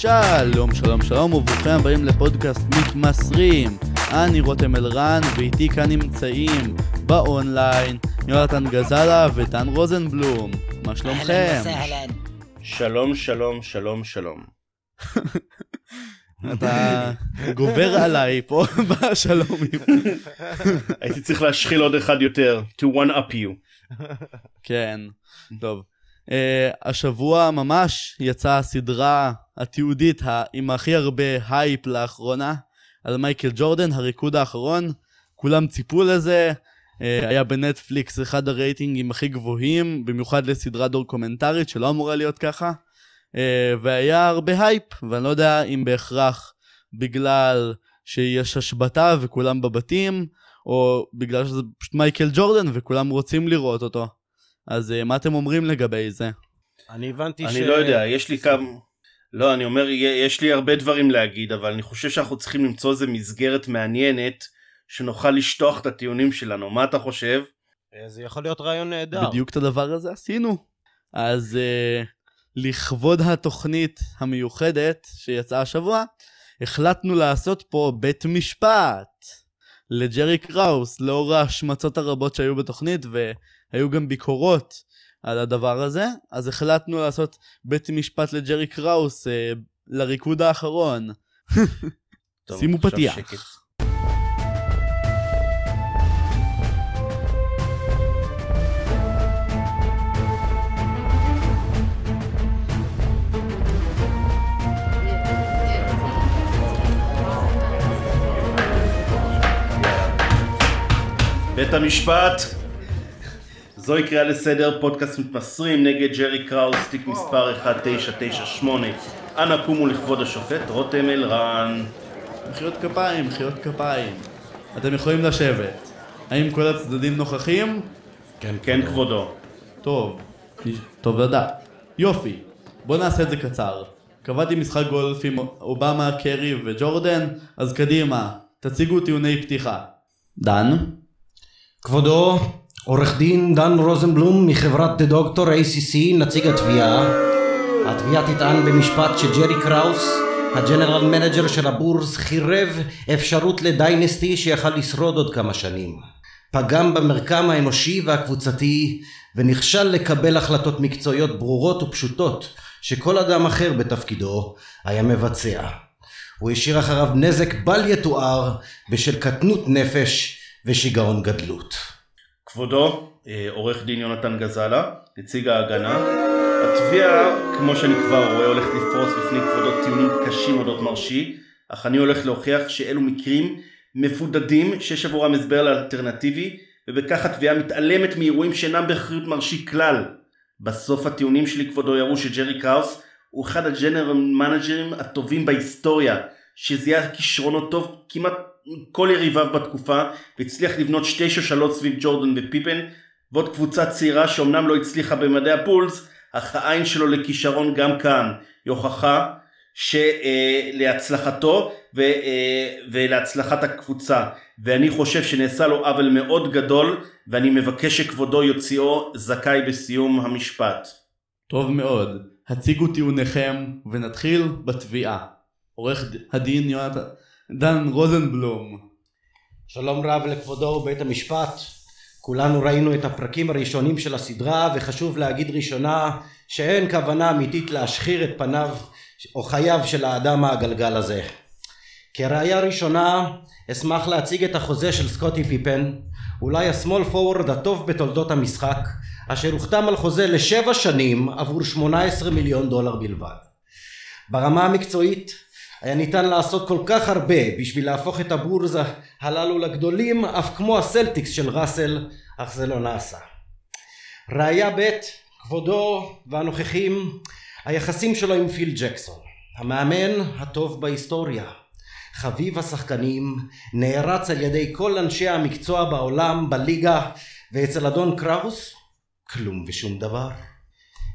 שלום, שלום, שלום, וברוכים הבאים לפודקאסט מתמסרים. אני רותם אלרן, ואיתי כאן נמצאים באונליין יונתן גזלה ודן רוזנבלום. מה שלומכם? שלום, שלום, שלום, שלום. אתה גובר עליי פה בשלומים. הייתי צריך להשחיל עוד אחד יותר, to one up you. כן, טוב. אה, השבוע ממש יצאה הסדרה התיעודית עם הכי הרבה הייפ לאחרונה על מייקל ג'ורדן, הריקוד האחרון. כולם ציפו לזה, אה, היה בנטפליקס אחד הרייטינגים הכי גבוהים, במיוחד לסדרה דוקומנטרית שלא אמורה להיות ככה. אה, והיה הרבה הייפ, ואני לא יודע אם בהכרח בגלל שיש השבתה וכולם בבתים, או בגלל שזה פשוט מייקל ג'ורדן וכולם רוצים לראות אותו. אז אה, מה אתם אומרים לגבי זה? אני הבנתי ש... אני לא יודע, יש לי כמה... לא, אני אומר, יש לי הרבה דברים להגיד, אבל אני חושב שאנחנו צריכים למצוא איזה מסגרת מעניינת שנוכל לשטוח את הטיעונים שלנו. מה אתה חושב? אה, זה יכול להיות רעיון נהדר. בדיוק את הדבר הזה עשינו. אז uh, לכבוד התוכנית המיוחדת שיצאה השבוע, החלטנו לעשות פה בית משפט לג'רי קראוס, לאור ההשמצות הרבות שהיו בתוכנית, והיו גם ביקורות על הדבר הזה, אז החלטנו לעשות בית משפט לג'רי קראוס uh, לריקוד האחרון. טוב, שימו פתיח. שקט. בית המשפט, זוהי קריאה לסדר, פודקאסט מתמסרים נגד ג'רי קראוס, תיק מספר 1998. אנא קומו לכבוד השופט רותם אלרן. מחיאות כפיים, מחיאות כפיים. אתם יכולים לשבת. האם כל הצדדים נוכחים? כן, כן כבודו. טוב, טוב לדעת. יופי, בוא נעשה את זה קצר. קבעתי משחק גולף עם אובמה, קרי וג'ורדן, אז קדימה, תציגו טיעוני פתיחה. דן? כבודו, עורך דין דן רוזנבלום מחברת דה דוקטור ACC, נציג התביעה. התביעה תטען במשפט שג'רי קראוס, ה general manager של הבולס, חירב אפשרות ל dynasty שיכל לשרוד עוד כמה שנים. פגם במרקם האנושי והקבוצתי, ונכשל לקבל החלטות מקצועיות ברורות ופשוטות, שכל אדם אחר בתפקידו היה מבצע. הוא השאיר אחריו נזק בל יתואר בשל קטנות נפש ושיגעון גדלות. כבודו, אה, עורך דין יונתן גזלה, נציג ההגנה. התביעה, כמו שאני כבר רואה, הולכת לפרוס בפני כבודו טיעונים קשים אודות מרשי, אך אני הולך להוכיח שאלו מקרים מבודדים שיש עבורם הסבר לאלטרנטיבי, ובכך התביעה מתעלמת מאירועים שאינם באחריות מרשי כלל. בסוף הטיעונים שלי כבודו יראו שג'רי קראוס הוא אחד הג'נרל מנג'רים הטובים בהיסטוריה, שזיהה כישרונות טוב כמעט כל יריביו בתקופה, והצליח לבנות שתי שושלות סביב ג'ורדן ופיפן, ועוד קבוצה צעירה שאומנם לא הצליחה במדעי הפולס, אך העין שלו לכישרון גם כאן, היא הוכחה שלהצלחתו ו, אה, ולהצלחת הקבוצה, ואני חושב שנעשה לו עוול מאוד גדול, ואני מבקש שכבודו יוציאו זכאי בסיום המשפט. טוב מאוד. הציגו טיעוניכם ונתחיל בתביעה. עורך הדין יונתן דן רוזנבלום. שלום רב לכבודו בית המשפט. כולנו ראינו את הפרקים הראשונים של הסדרה וחשוב להגיד ראשונה שאין כוונה אמיתית להשחיר את פניו או חייו של האדם העגלגל הזה. כראיה ראשונה אשמח להציג את החוזה של סקוטי פיפן אולי השמאל פורוורד הטוב בתולדות המשחק אשר הוחתם על חוזה לשבע שנים עבור 18 מיליון דולר בלבד. ברמה המקצועית היה ניתן לעשות כל כך הרבה בשביל להפוך את הבורזה הללו לגדולים אף כמו הסלטיקס של ראסל אך זה לא נעשה. ראיה ב' כבודו והנוכחים היחסים שלו עם פיל ג'קסון המאמן הטוב בהיסטוריה. חביב השחקנים נערץ על ידי כל אנשי המקצוע בעולם בליגה ואצל אדון קראוס כלום ושום דבר.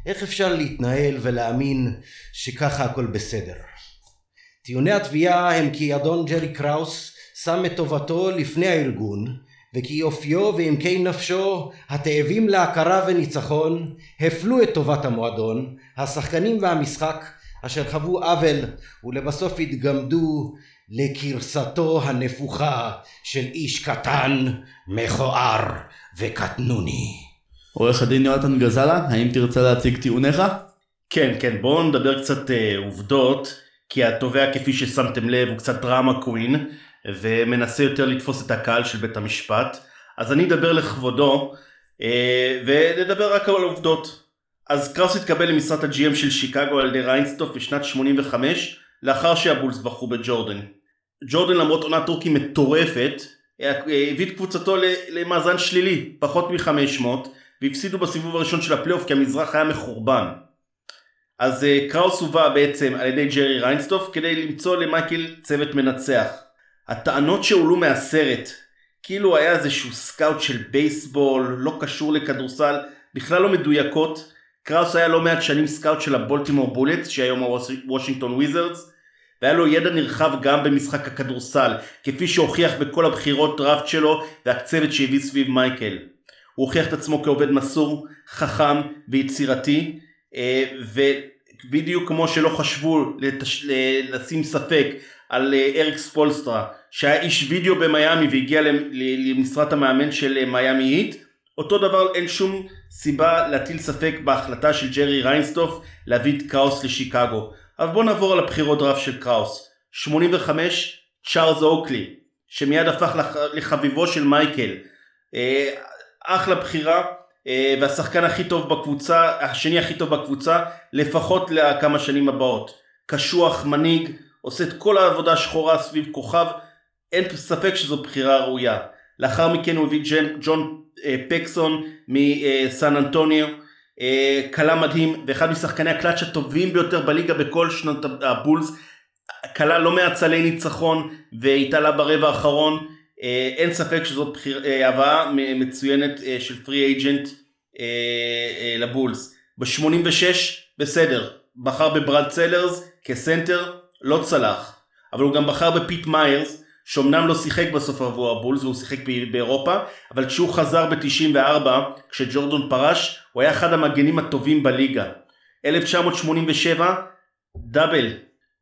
איך אפשר להתנהל ולהאמין שככה הכל בסדר טיעוני התביעה הם כי אדון ג'רי קראוס שם את טובתו לפני הארגון וכי אופיו ועמקי נפשו התאבים להכרה וניצחון הפלו את טובת המועדון, השחקנים והמשחק אשר חוו עוול ולבסוף התגמדו לגרסתו הנפוחה של איש קטן, מכוער וקטנוני. עורך הדין יונתן גזלה, האם תרצה להציג טיעוניך? כן, כן, בואו נדבר קצת אה, עובדות, כי התובע כפי ששמתם לב הוא קצת דרמה קווין, ומנסה יותר לתפוס את הקהל של בית המשפט. אז אני אדבר לכבודו, אה, ונדבר רק על עובדות. אז קראוס התקבל למשרת ה GM של שיקגו על ידי ריינסדורף בשנת 85, לאחר שהבולס בחרו בג'ורדן. ג'ורדן למרות עונת rookie מטורפת, אה, הביא את קבוצתו למאזן שלילי, פחות מ-500, והפסידו בסיבוב הראשון של הפלייאוף כי המזרח היה מחורבן. אז אה, קראוס הובא בעצם על ידי ג'רי ריינסדורף כדי למצוא למייקל צוות מנצח. הטענות שהועלו מהסרט, כאילו היה איזשהו scout של בייסבול, לא קשור לכדורסל, בכלל לא מדויקות. קראוס היה לא מעט שנים scout של הבולטימור בולטס, שהיום הוושינגטון וויזרדס, והיה לו ידע נרחב גם במשחק הכדורסל, כפי שהוכיח בכל הבחירות דראפט שלו והצוות שהביא סביב מייקל. הוא הוכיח את עצמו כעובד מסור, חכם ויצירתי, ובדיוק כמו שלא חשבו לתש... לשים ספק על אה, אריק ספולסטרה, שהיה איש וידאו במיאמי והגיע למשרת המאמן של אה, מיאמי היט, אותו דבר אין שום סיבה להטיל ספק בהחלטה של ג'רי ריינסדורף להביא את קראוס לשיקגו. אבל בואו נעבור על הבחירות דראפט של קראוס. 85, צ'ארלס אוקלי, שמיד הפך לחביבו של מייקל. אחלה בחירה, אה, והשחקן הכי טוב בקבוצה, השני הכי טוב בקבוצה, לפחות לכמה שנים הבאות. קשוח, מנהיג, עושה את כל העבודה השחורה סביב כוכב, אין ספק שזו בחירה ראויה. לאחר מכן הוא הביא ג'ן, ג'ון אה, פקסון מסן אנטוניו, כלה אה, מדהים, ואחד משחקני הקלאץ' הטובים ביותר בליגה בכל שנות הבולס, כלה לא מעט סלי ניצחון, והתעלה ברבע האחרון. אה, אין ספק שזאת בחיר, אה, הבאה מצוינת אה, של פרי אייג'נט לבולס. ב-86 בסדר, בחר בברד סלרס כסנטר, לא צלח. אבל הוא גם בחר בפיט מיירס, שאומנם לא שיחק בסוף עבור הבולס והוא שיחק באירופה, אבל כשהוא חזר ב-94, כשג'ורדון פרש, הוא היה אחד המגנים הטובים בליגה. 1987, double,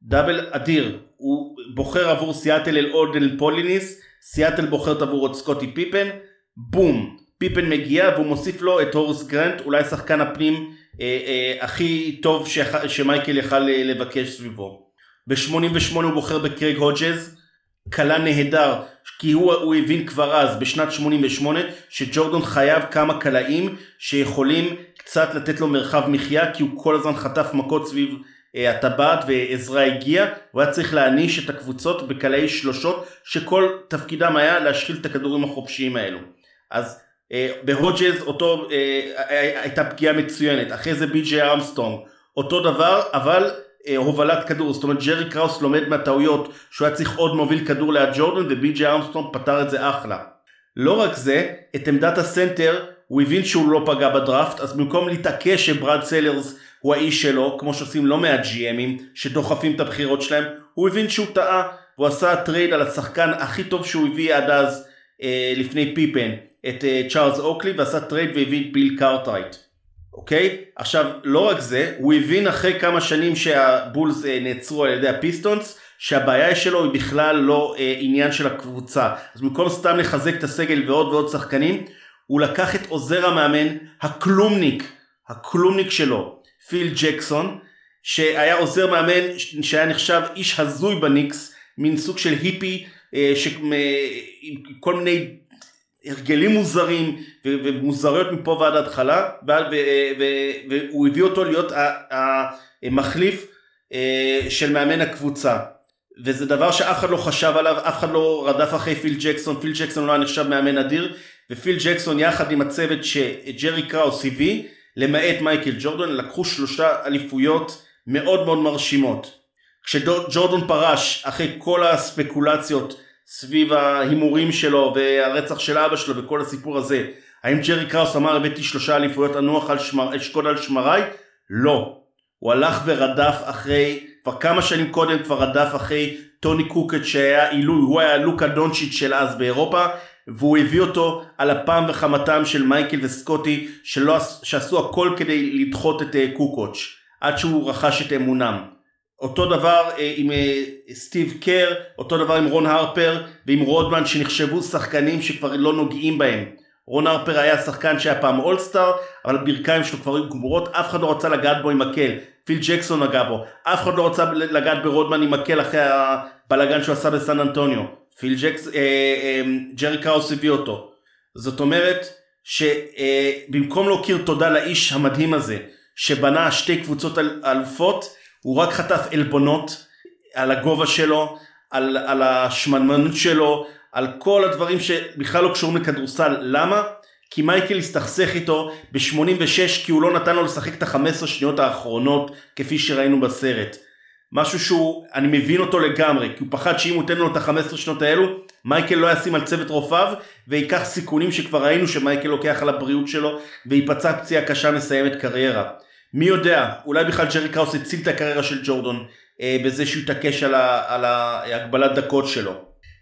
double אדיר. הוא בוחר עבור סיאטל אל אולדן פוליניס, סיאטל בוחרת עבור את סקוטי פיפן, בום, פיפן מגיע והוא מוסיף לו את הורס גרנט, אולי שחקן הפנים אה, אה, הכי טוב שח, שמייקל יכל אה, לבקש סביבו. ב-88 הוא בוחר בקרייג הודג'ז, כלה נהדר, כי הוא, הוא הבין כבר אז, בשנת 88, שג'ורדון חייב כמה קלעים שיכולים קצת לתת לו מרחב מחיה, כי הוא כל הזמן חטף מכות סביב הטבעת ועזרה הגיע, הוא היה צריך להעניש את הקבוצות בקלעי שלושות שכל תפקידם היה להשחיל את הכדורים החופשיים האלו. אז אה, בהודג'ס אותו אה, הייתה פגיעה מצוינת, אחרי זה בי.ג'יי ארמסטרונג, אותו דבר אבל אה, הובלת כדור, זאת אומרת ג'רי קראוס לומד מהטעויות שהוא היה צריך עוד מוביל כדור ליד ג'ורדן ובי.ג'יי ארמסטרונג פתר את זה אחלה. לא רק זה, את עמדת הסנטר הוא הבין שהוא לא פגע בדראפט, אז במקום להתעקש שברד סלרס הוא האיש שלו, כמו שעושים לא מעט GM ים שדוחפים את הבחירות שלהם, הוא הבין שהוא טעה, והוא עשה trade על השחקן הכי טוב שהוא הביא עד אז, אה, לפני פיפן, את אה, צ'ארלס אוקלי, ועשה trade והביא את ביל קארטרייט. אוקיי? עכשיו, לא רק זה, הוא הבין אחרי כמה שנים שהבולס אה, נעצרו על ידי הפיסטונס, שהבעיה שלו היא בכלל לא אה, עניין של הקבוצה. אז במקום סתם לחזק את הסגל ועוד ועוד שחקנים, הוא לקח את עוזר המאמן, הכלומניק, הכלומניק שלו, פיל ג'קסון, שהיה עוזר מאמן שהיה נחשב איש הזוי בניקס, מין סוג של היפי, אה, עם כל מיני הרגלים מוזרים ומוזריות מפה ועד התחלה, והוא הביא אותו להיות המחליף אה, של מאמן הקבוצה. וזה דבר שאף אחד לא חשב עליו, אף אחד לא רדף אחרי פיל ג'קסון, פיל ג'קסון לא היה נחשב מאמן אדיר, ופיל ג'קסון יחד עם הצוות שג'רי קראוס הביא, למעט מייקל ג'ורדן, לקחו שלושה אליפויות מאוד מאוד מרשימות. כשג'ורדן פרש, אחרי כל הספקולציות סביב ההימורים שלו והרצח של אבא שלו וכל הסיפור הזה, האם ג'רי קראוס אמר הבאתי שלושה אליפויות אנוח על שמר, אשקוד על שמריי? לא. הוא הלך ורדף אחרי, כבר כמה שנים קודם כבר רדף אחרי טוני קוקט שהיה עילוי, הוא היה לוקה דונצ'יץ' של אז באירופה, והוא הביא אותו על אפם וחמתם של מייקל וסקוטי שלא, שעשו הכל כדי לדחות את אה, קוקוץ' עד שהוא רכש את אמונם. אותו דבר אה, עם אה, סטיב קר, אותו דבר עם רון הרפר ועם רודמן שנחשבו שחקנים שכבר לא נוגעים בהם. רון הרפר היה שחקן שהיה פעם אולסטאר, אבל הברכיים שלו כבר היו גמורות, אף אחד לא רצה לגעת בו עם מקל. פיל ג'קסון נגע בו, אף אחד לא רצה לגעת ברודמן עם מקל אחרי הבלאגן שהוא עשה בסן אנטוניו. פיל ג'קס, אה, אה, ג'רי קראוס הביא אותו. זאת אומרת שבמקום אה, להכיר תודה לאיש המדהים הזה, שבנה שתי קבוצות אלופות, הוא רק חטף עלבונות על הגובה שלו, על, על השמנמנות שלו, על כל הדברים שבכלל לא קשורים לכדורסל. למה? כי מייקל הסתכסך איתו ב-86 כי הוא לא נתן לו לשחק את ה-15 שניות האחרונות כפי שראינו בסרט. משהו שהוא, אני מבין אותו לגמרי, כי הוא פחד שאם הוא ייתן לו את ה-15 שניות האלו, מייקל לא ישים על צוות רופאיו, וייקח סיכונים שכבר ראינו שמייקל לוקח על הבריאות שלו, וייפצע פציעה קשה מסיימת קריירה. מי יודע, אולי בכלל ג'רי קראוס הציל את הקריירה של ג'ורדון, אה, בזה שהוא התעקש על, על ההגבלת דקות שלו.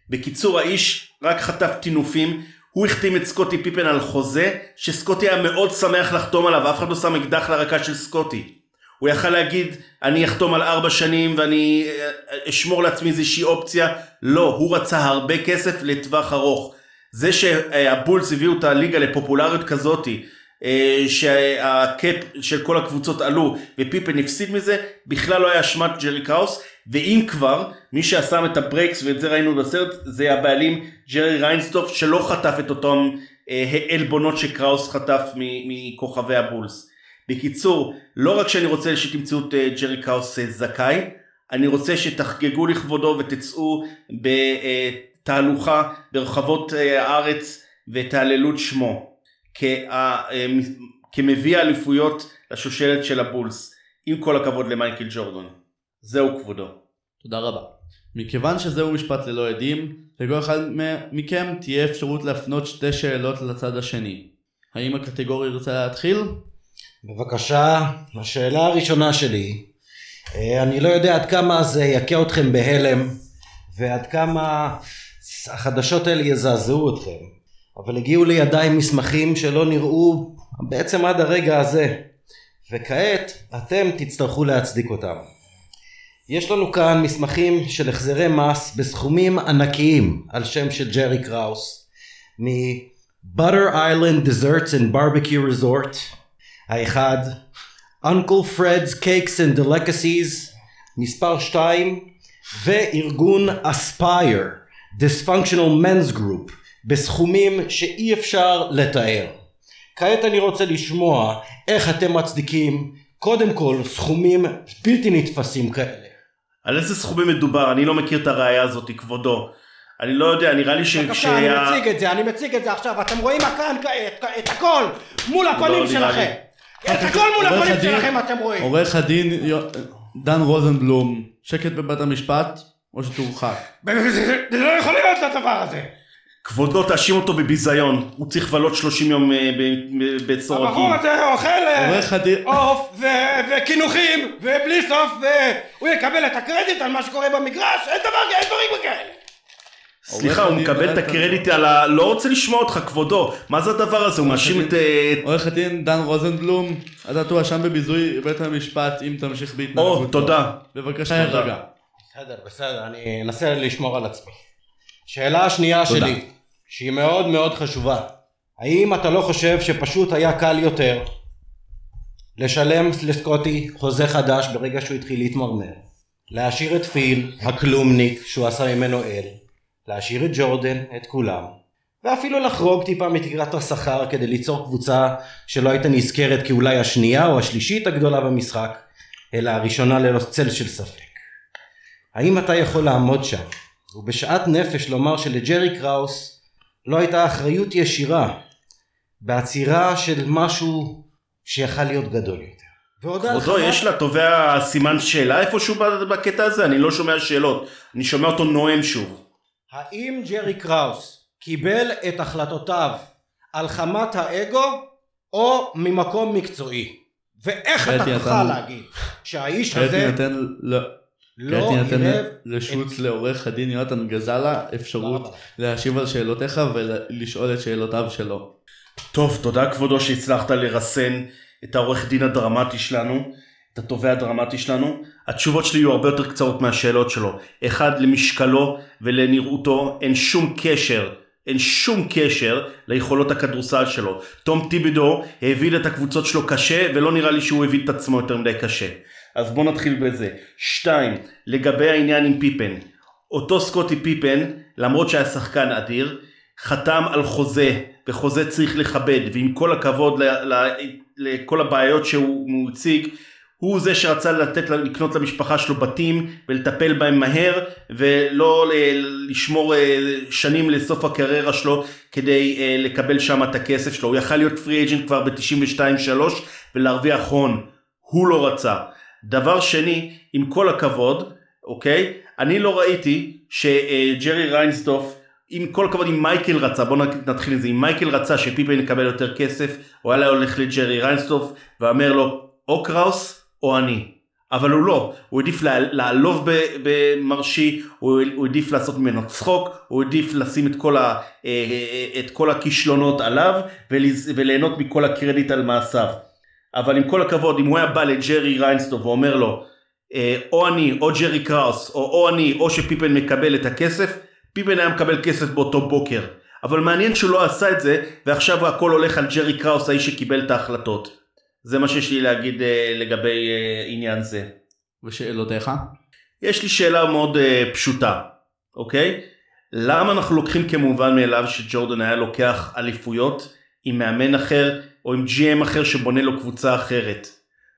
בקיצור, האיש רק חטף טינופים, הוא החתים את סקוטי פיפן על חוזה, שסקוטי היה מאוד שמח לחתום עליו, אף אחד לא שם אקדח לרקה של סקוטי. הוא יכל להגיד, אני אחתום על ארבע שנים ואני אה, אשמור לעצמי איזושהי אופציה. לא, הוא רצה הרבה כסף לטווח ארוך. זה שהבולס הביאו את הליגה לפופולריות כזאתי, אה, שה cap של כל הקבוצות עלו ופיפן הפסיד מזה, בכלל לא היה אשמת ג'רי קראוס, ואם כבר, מי שעשה את ה brakes ואת זה ראינו בסרט, זה הבעלים ג'רי ריינסדורף שלא חטף את אותם אה, שקראוס חטף מכוכבי הבולס. בקיצור, לא רק שאני רוצה שתמצאו את אה, ג'רי קראוס זכאי, אני רוצה שתחגגו לכבודו ותצאו בתהלוכה ברחבות הארץ ותהללו את שמו. כמביא האליפויות לשושלת של הבולס. עם כל הכבוד למייקל ג'ורדון. זהו כבודו. תודה רבה. מכיוון שזהו משפט ללא עדים, לכל אחד מכם תהיה אפשרות להפנות שתי שאלות לצד השני. האם הקטגוריה ירצה להתחיל? בבקשה, השאלה הראשונה שלי, אה, אני לא יודע עד כמה זה יכה אתכם בהלם ועד כמה החדשות האלה יזעזעו אתכם, אבל הגיעו לידיי מסמכים שלא נראו בעצם עד הרגע הזה, וכעת אתם תצטרכו להצדיק אותם. יש לנו כאן מסמכים של החזרי מס בסכומים ענקיים על שם של ג'רי קראוס מ-Butter Island Desserts and Barbecue Resort האחד Uncle Fred's Cakes and Delicacies מספר 2 וארגון Aspire Dysfunctional Men's Group בסכומים שאי אפשר לתאר. כעת אני רוצה לשמוע איך אתם מצדיקים קודם כל סכומים בלתי נתפסים כאלה. על איזה סכומים מדובר? אני לא מכיר את הראייה הזאת, כבודו. אני לא יודע, נראה לי ש... בבקשה, אני מציג את זה, אני מציג את זה עכשיו. אתם רואים כאן כעת, את הכל מול לא, הפנים שלכם. את הכל מול הפנים שלכם אתם רואים. עורך הדין דן רוזנבלום, שקט בבית המשפט, או שתורחק. זה לא יכול להיות הדבר הזה. כבודו תאשים אותו בביזיון, הוא צריך לבלות 30 יום אה, בבית סורגים. הבחור הזה אוכל אה, עוף וקינוחים ובלי סוף והוא יקבל את הקרדיט על מה שקורה במגרש, אין דבר, אין דברים כאלה. סליחה, הוא מקבל את הקרדיט על ה... לא רוצה לשמוע אותך, כבודו. מה זה הדבר הזה? הוא מאשים את... אה, עורך הדין דן רוזנבלום, אתה תואשם בביזוי בית המשפט אם תמשיך בהתנהגות. או, תודה. בבקשה, רגע. בסדר, בסדר, אני אנסה לשמור על עצמי. שאלה השנייה תודה. שלי, שהיא מאוד מאוד חשובה. האם אתה לא חושב שפשוט היה קל יותר לשלם לסקוטי חוזה חדש ברגע שהוא התחיל להתמרמר? להשאיר את פיל, הכלומניק, שהוא עשה ממנו אל, להשאיר את ג'ורדן, את כולם, ואפילו לחרוג טיפה מתקרת השכר כדי ליצור קבוצה שלא הייתה נזכרת כאולי השנייה או השלישית הגדולה במשחק, אלא הראשונה ללא צל של ספק. האם אתה יכול לעמוד שם ובשאט נפש לומר שלג'רי קראוס לא הייתה אחריות ישירה בעצירה של משהו שיכל להיות גדול יותר. כבודו, יש לתובע סימן שאלה איפשהו בקטע הזה? אני לא שומע שאלות. אני שומע אותו נואם שוב. האם ג'רי קראוס קיבל את החלטותיו על חמת האגו או ממקום מקצועי? ואיך אתה תוכל להגיד שהאיש הזה... לא תינתן רשות לעורך הדין יונתן גזלה אפשרות להשיב על שאלותיך ולשאול את שאלותיו שלו. טוב, תודה כבודו שהצלחת לרסן את העורך דין הדרמטי שלנו. את התובע הדרמטי שלנו? התשובות שלי יהיו הרבה יותר קצרות מהשאלות שלו. אחד, למשקלו ולנראותו אין שום קשר אין שום קשר ליכולות הכדורסל שלו. תום טיבידו העביד את הקבוצות שלו קשה ולא נראה לי שהוא העביד את עצמו יותר מדי קשה. אז בוא נתחיל בזה. שתיים, לגבי העניין עם פיפן. אותו סקוטי פיפן, למרות שהיה שחקן אדיר, חתם על חוזה, וחוזה צריך לכבד, ועם כל הכבוד לכל הבעיות שהוא הציג, הוא זה שרצה לתת, לקנות למשפחה שלו בתים ולטפל בהם מהר ולא לשמור אה, שנים לסוף הקריירה שלו כדי אה, לקבל שם את הכסף שלו. הוא יכל להיות פרי אג'נט כבר ב-92-3 ולהרוויח הון. הוא לא רצה. דבר שני, עם כל הכבוד, אוקיי? אני לא ראיתי שג'רי ריינסדורף עם כל הכבוד אם מייקל רצה, בוא נתחיל עם זה, אם מייקל רצה שפיפן יקבל יותר כסף, הוא היה הולך לג'רי ריינסדורף ואומר לו, או קראוס או אני. אבל הוא לא, הוא העדיף לעלוב במרשי, הוא העדיף לעשות ממנו צחוק, הוא העדיף לשים את כל, ה, אה, אה, את כל הכישלונות עליו וליהנות מכל הקרדיט על מעשיו. אבל עם כל הכבוד, אם הוא היה בא לג'רי ריינסדורף ואומר לו, אה, או אני, או ג'רי קראוס, או, או אני, או שפיפן מקבל את הכסף, פיפן היה מקבל כסף באותו בוקר. אבל מעניין שהוא לא עשה את זה, ועכשיו הכל הולך על ג'רי קראוס, האיש שקיבל את ההחלטות. זה מה שיש לי להגיד אה, לגבי אה, עניין זה. ושאלותיך? יש לי שאלה מאוד אה, פשוטה, אוקיי? למה אנחנו לוקחים כמובן מאליו שג'ורדן היה לוקח אליפויות עם מאמן אחר או עם GM אחר שבונה לו קבוצה אחרת?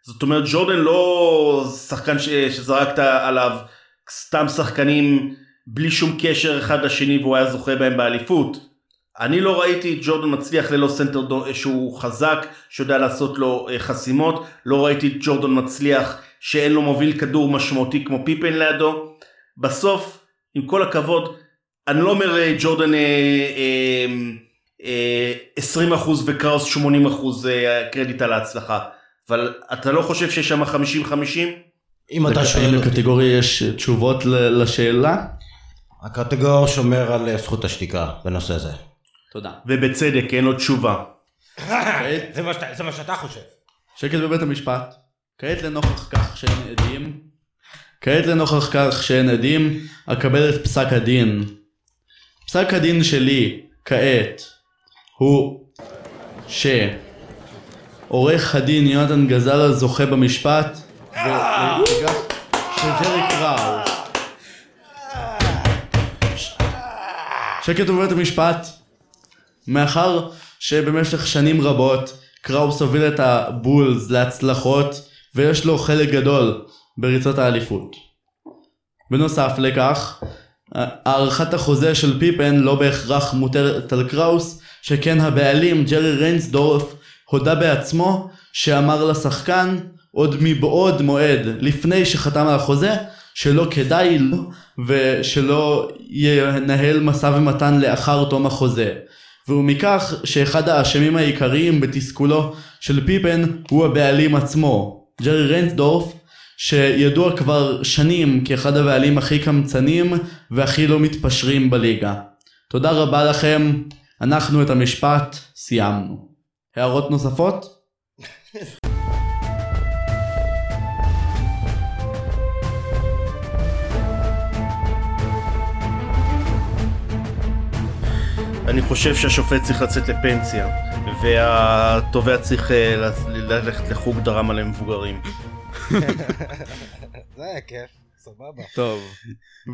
זאת אומרת ג'ורדן לא שחקן ש... שזרקת עליו סתם שחקנים בלי שום קשר אחד לשני והוא היה זוכה בהם באליפות. אני לא ראיתי את ג'ורדן מצליח ללא סנטר שהוא חזק, שיודע לעשות לו אה, חסימות, לא ראיתי את ג'ורדן מצליח שאין לו מוביל כדור משמעותי כמו פיפן לידו. בסוף, עם כל הכבוד, אני לא אומר אה, ג'ורדן אה, אה, אה, 20% וקראוס 80% אה, קרדיט על ההצלחה, אבל אתה לא חושב שיש שם 50-50? אם אתה שואל אותי. לקטגוריה יש תשובות לשאלה? הקטגור שומר על זכות השתיקה בנושא זה. תודה. ובצדק, אין לו תשובה. זה מה שאתה חושב. שקט בבית המשפט. כעת לנוכח כך שאין עדים, כעת לנוכח כך שאין עדים, אקבל את פסק הדין. פסק הדין שלי, כעת, הוא שעורך הדין יונתן גזלה זוכה במשפט, ולגח של ג'רי קראוס. שקט בבית המשפט. מאחר שבמשך שנים רבות קראוס הוביל את הבולס להצלחות ויש לו חלק גדול בריצות האליפות. בנוסף לכך, הארכת החוזה של פיפן לא בהכרח מוטרת על קראוס, שכן הבעלים ג'רי ריינסדורף הודה בעצמו שאמר לשחקן עוד מבעוד מועד לפני שחתם על החוזה שלא כדאי לו ושלא ינהל משא ומתן לאחר תום החוזה ומכך שאחד האשמים העיקריים בתסכולו של פיפן הוא הבעלים עצמו, ג'רי רנטדורף, שידוע כבר שנים כאחד הבעלים הכי קמצנים והכי לא מתפשרים בליגה. תודה רבה לכם, אנחנו את המשפט סיימנו. הערות נוספות? אני חושב שהשופט צריך לצאת לפנסיה, והתובע צריך אה, ללכת לחוג דרמה למבוגרים. זה היה כיף, סבבה. טוב.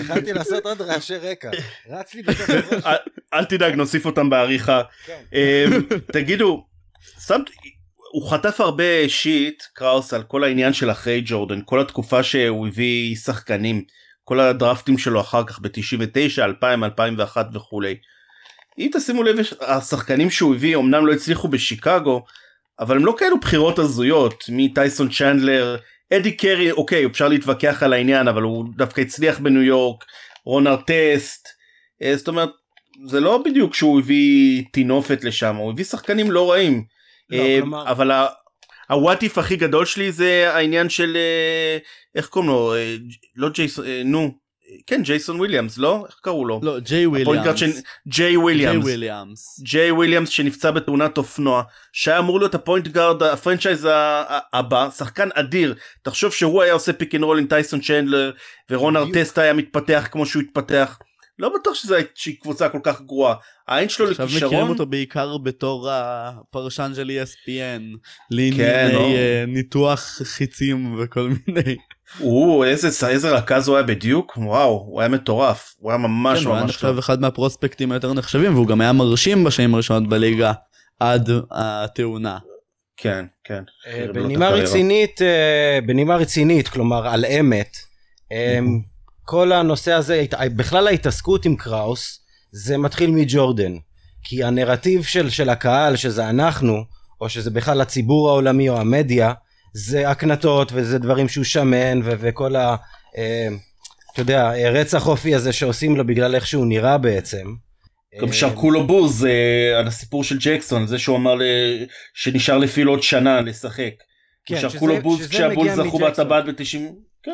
יכלתי לעשות עוד רעשי רקע, רץ לי בתוך הראש. אל תדאג, נוסיף אותם בעריכה. כן. אמ, תגידו, הוא חטף הרבה שיט, קראוס, על כל העניין של אחרי ג'ורדן, כל התקופה שהוא הביא שחקנים. כל הדרפטים שלו אחר כך ב-99, 2000, 2001 וכולי. אם תשימו לב, השחקנים שהוא הביא אמנם לא הצליחו בשיקגו, אבל הם לא כאלו בחירות הזויות, מטייסון צ'נדלר, אדי קרי, אוקיי, אפשר להתווכח על העניין, אבל הוא דווקא הצליח בניו יורק, רונר טסט, אה, זאת אומרת, זה לא בדיוק שהוא הביא טינופת לשם, הוא הביא שחקנים לא רעים. לא, אה, כלומר... אבל הוואט איף הכי גדול שלי זה העניין של אה, איך קוראים לו אה, לא ג'ייסון אה, נו כן, ג'ייסון וויליאמס, לא? איך קראו לו? לא, ג'יי וויליאמס. ג'יי וויליאמס. ג'יי וויליאמס. שנפצע בתאונת אופנוע, שהיה אמור להיות ה point guard, ה franchise הבא, שחקן אדיר. תחשוב שהוא היה עושה pick and roll עם טייסון צ'נדלר, ורון בדיוק. ארטסטה היה מתפתח כמו שהוא התפתח. לא בטוח שזו שהיא קבוצה כל כך גרועה. העין שלו עכשיו מכירים לכישרון, אותו בעיקר בתור הפרשן של ESPN, כן, לענייני לא. אה, ניתוח חיצים וכל מיני. הוא, איזה, איזה רכז הוא היה בדיוק, וואו, הוא היה מטורף. הוא היה ממש כן, הוא היה ממש. נחשב אחד מהפרוספקטים היותר נחשבים והוא גם היה מרשים בשנים הראשונות בליגה עד התאונה. כן, כן. אה, בנימה. רצינית, אה, בנימה רצינית, כלומר על אמת, אה, כל הנושא הזה, בכלל ההתעסקות עם קראוס, זה מתחיל מג'ורדן. כי הנרטיב של, של הקהל, שזה אנחנו, או שזה בכלל הציבור העולמי או המדיה, זה הקנטות וזה דברים שהוא שמן ו- וכל ה... אה, אתה יודע, רצח אופי הזה שעושים לו בגלל איך שהוא נראה בעצם. גם אה, שרקו לו בוז אה, על הסיפור של ג'קסון, זה שהוא אמר ל- שנשאר לפיל עוד שנה לשחק. כן, שרקו לו בוז כשהבול זכו. בטבעת ב-90... כן.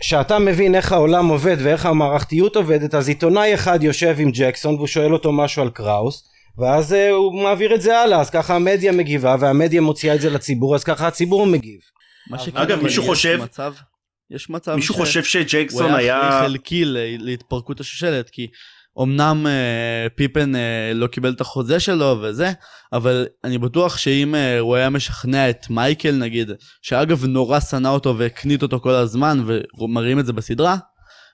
כשאתה מבין איך העולם עובד ואיך המערכתיות עובדת אז עיתונאי אחד יושב עם ג'קסון והוא שואל אותו משהו על קראוס ואז uh, הוא מעביר את זה הלאה אז ככה המדיה מגיבה והמדיה מוציאה את זה לציבור אז ככה הציבור מגיב. מה אגב, מישהו יש חושב- מצב, יש מצב מישהו ש- חושב הוא שג'קסון היה היה... אחראי חלקי להתפרקות השושלת כי אמנם אה, פיפן אה, לא קיבל את החוזה שלו וזה אבל אני בטוח שאם אה, הוא היה משכנע את מייקל נגיד שאגב נורא שנא אותו והקנית אותו כל הזמן ומראים את זה בסדרה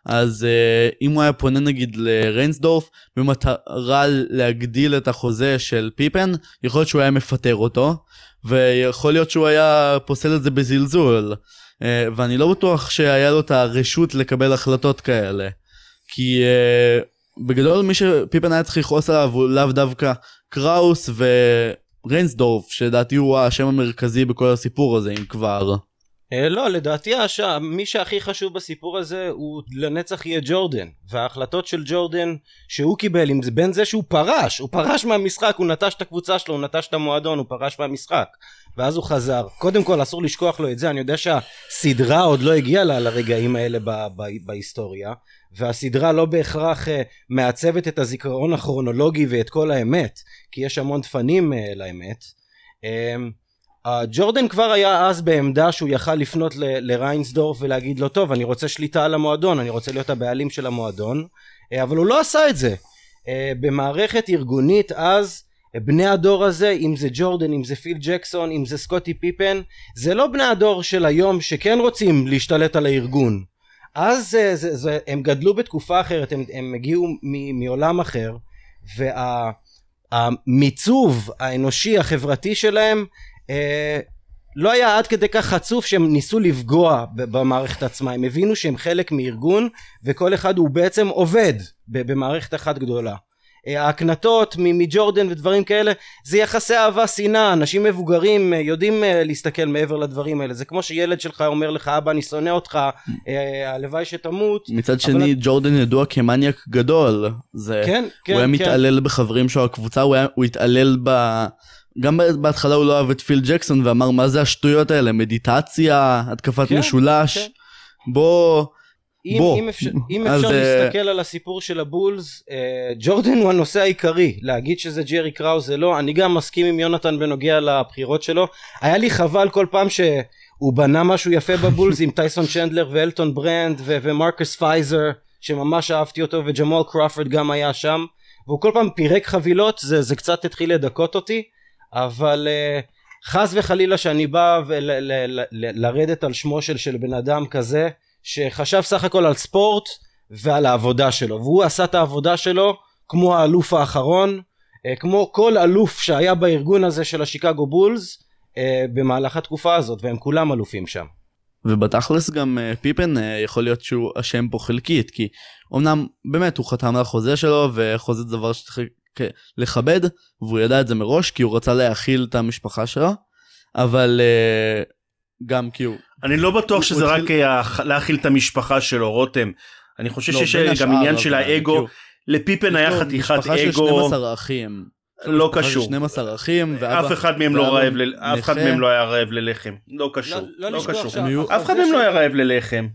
אז אה, אם הוא היה פונה נגיד לריינסדורף במטרה להגדיל את החוזה של פיפן יכול להיות שהוא היה מפטר אותו ויכול להיות שהוא היה פוסל את זה בזלזול אה, ואני לא בטוח שהיה לו את הרשות לקבל החלטות כאלה. כי uh, בגדול מי שפיפן היה צריך לכעוס עליו הוא לאו דווקא קראוס וריינסדורף שלדעתי הוא השם המרכזי בכל הסיפור הזה אם כבר. אה, לא לדעתי. מי שהכי חשוב בסיפור הזה הוא לנצח יהיה ג'ורדן וההחלטות של ג'ורדן שהוא קיבל אם זה בין זה שהוא פרש הוא פרש מהמשחק הוא נטש את הקבוצה שלו הוא נטש את המועדון הוא פרש מהמשחק ואז הוא חזר קודם כל אסור לשכוח לו את זה אני יודע שהסדרה עוד לא הגיעה ל- לרגעים האלה ב- ב- בהיסטוריה והסדרה לא בהכרח אה, מעצבת את הזיכרון הכרונולוגי ואת כל האמת כי יש המון דפנים אה, לאמת. אמ, ג'ורדן כבר היה אז בעמדה שהוא יכל לפנות לריינסדורף ולהגיד לו טוב אני רוצה שליטה על המועדון אני רוצה להיות הבעלים של המועדון. אה, אבל הוא לא עשה את זה. במערכת ארגונית אז בני הדור הזה אם זה ג'ורדן אם זה פיל ג'קסון אם זה סקוטי פיפן זה לא בני הדור של היום שכן רוצים להשתלט על הארגון אז זה, זה, זה, הם גדלו בתקופה אחרת הם, הם הגיעו מ, מעולם אחר והמיצוב האנושי החברתי שלהם אה, לא היה עד כדי כך חצוף שהם ניסו לפגוע במערכת עצמה. הם הבינו שהם חלק מארגון וכל אחד הוא בעצם עובד במערכת אחת גדולה. אה, ההקנטות מ- מג'ורדן ודברים כאלה זה יחסי אהבה שנאה. אנשים מבוגרים אה, יודעים אה, להסתכל מעבר לדברים האלה. זה כמו שילד שלך אומר לך אבא אני שונא אותך אה, הלוואי שתמות. מצד אבל- שני ג'ורדן ידוע כמניאק גדול. זה... כן כן הוא היה כן. מתעלל בחברים שלו הקבוצה הוא, היה, הוא התעלל ב... גם בהתחלה הוא לא אהב את פיל ג'קסון ואמר מה זה השטויות האלה? מדיטציה התקפת כן, משולש. כן. בוא בוא. אם אפשר, אם אז, אפשר אה, להסתכל על הסיפור של הבולס אה, ג'ורדן הוא הנושא העיקרי. להגיד שזה ג'רי קראוס זה לא. אני גם מסכים עם יונתן בנוגע לבחירות שלו. היה לי חבל כל פעם שהוא בנה משהו יפה בבולס עם טייסון צ'נדלר ואלטון ברנד ו- ומרקוס פייזר שממש אהבתי אותו וג'מאל קרופרד גם היה שם. והוא כל פעם פירק חבילות זה, זה קצת התחיל לדכות אותי. אבל אה, חס וחלילה שאני בא ול- ל- ל- ל- לרדת על שמו של, של בן אדם כזה שחשב סך הכל על ספורט ועל העבודה שלו והוא עשה את העבודה שלו כמו האלוף האחרון אה, כמו כל אלוף שהיה בארגון הזה של השיקגו בולס אה, במהלך התקופה הזאת והם כולם אלופים שם. ובתכלס גם אה, פיפן יכול להיות שהוא אשם פה חלקית כי אמנם באמת הוא חתם על החוזה שלו וחוזה זה דבר שצריך לכבד והוא ידע את זה מראש כי הוא רצה להאכיל את המשפחה שלו אבל גם כי הוא אני לא בטוח שזה רק אה, להאכיל את המשפחה שלו, רותם. אני חושב לא, שיש גם עניין של אבל, האגו. לפיפן היה חתיכת משפחה של אגו, 12 אחים. לו לא קשור. 12 אחים אף אחד מהם לא רעב, ל- אף אחד נכה. מהם לא היה רעב ללחם. לא קשור, לא לא אף אחד מהם לא היה רעב ללחם.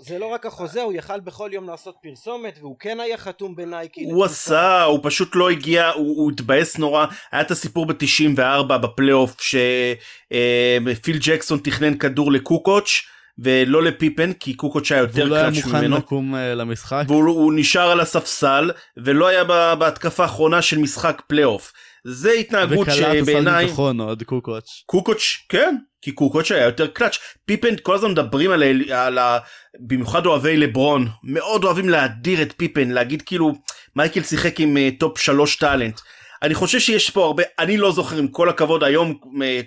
זה לא רק החוזה, הוא יכל בכל יום לעשות פרסומת, והוא כן היה חתום בנייקי. הוא עשה, הוא פשוט לא הגיע, הוא, הוא התבאס נורא. היה את הסיפור ב-94 בפלייאוף, שפיל ג'קסון תכנן כדור לקוקוץ'. ולא לפיפן כי קוקוץ' היה יותר קלאץ' ממנו. והוא לא היה מוכן לקום אה, למשחק. והוא נשאר על הספסל ולא היה בהתקפה האחרונה של משחק פלייאוף. זה התנהגות שבעיניי... וקלט ביטחון עוד קוקוץ'. קוקוץ' כן כי קוקוץ' היה יותר קלאץ' פיפן כל הזמן מדברים על, על ה... במיוחד אוהבי לברון מאוד אוהבים להדיר את פיפן להגיד כאילו מייקל שיחק עם אה, top שלוש talent. אני חושב שיש פה הרבה אני לא זוכר עם כל הכבוד היום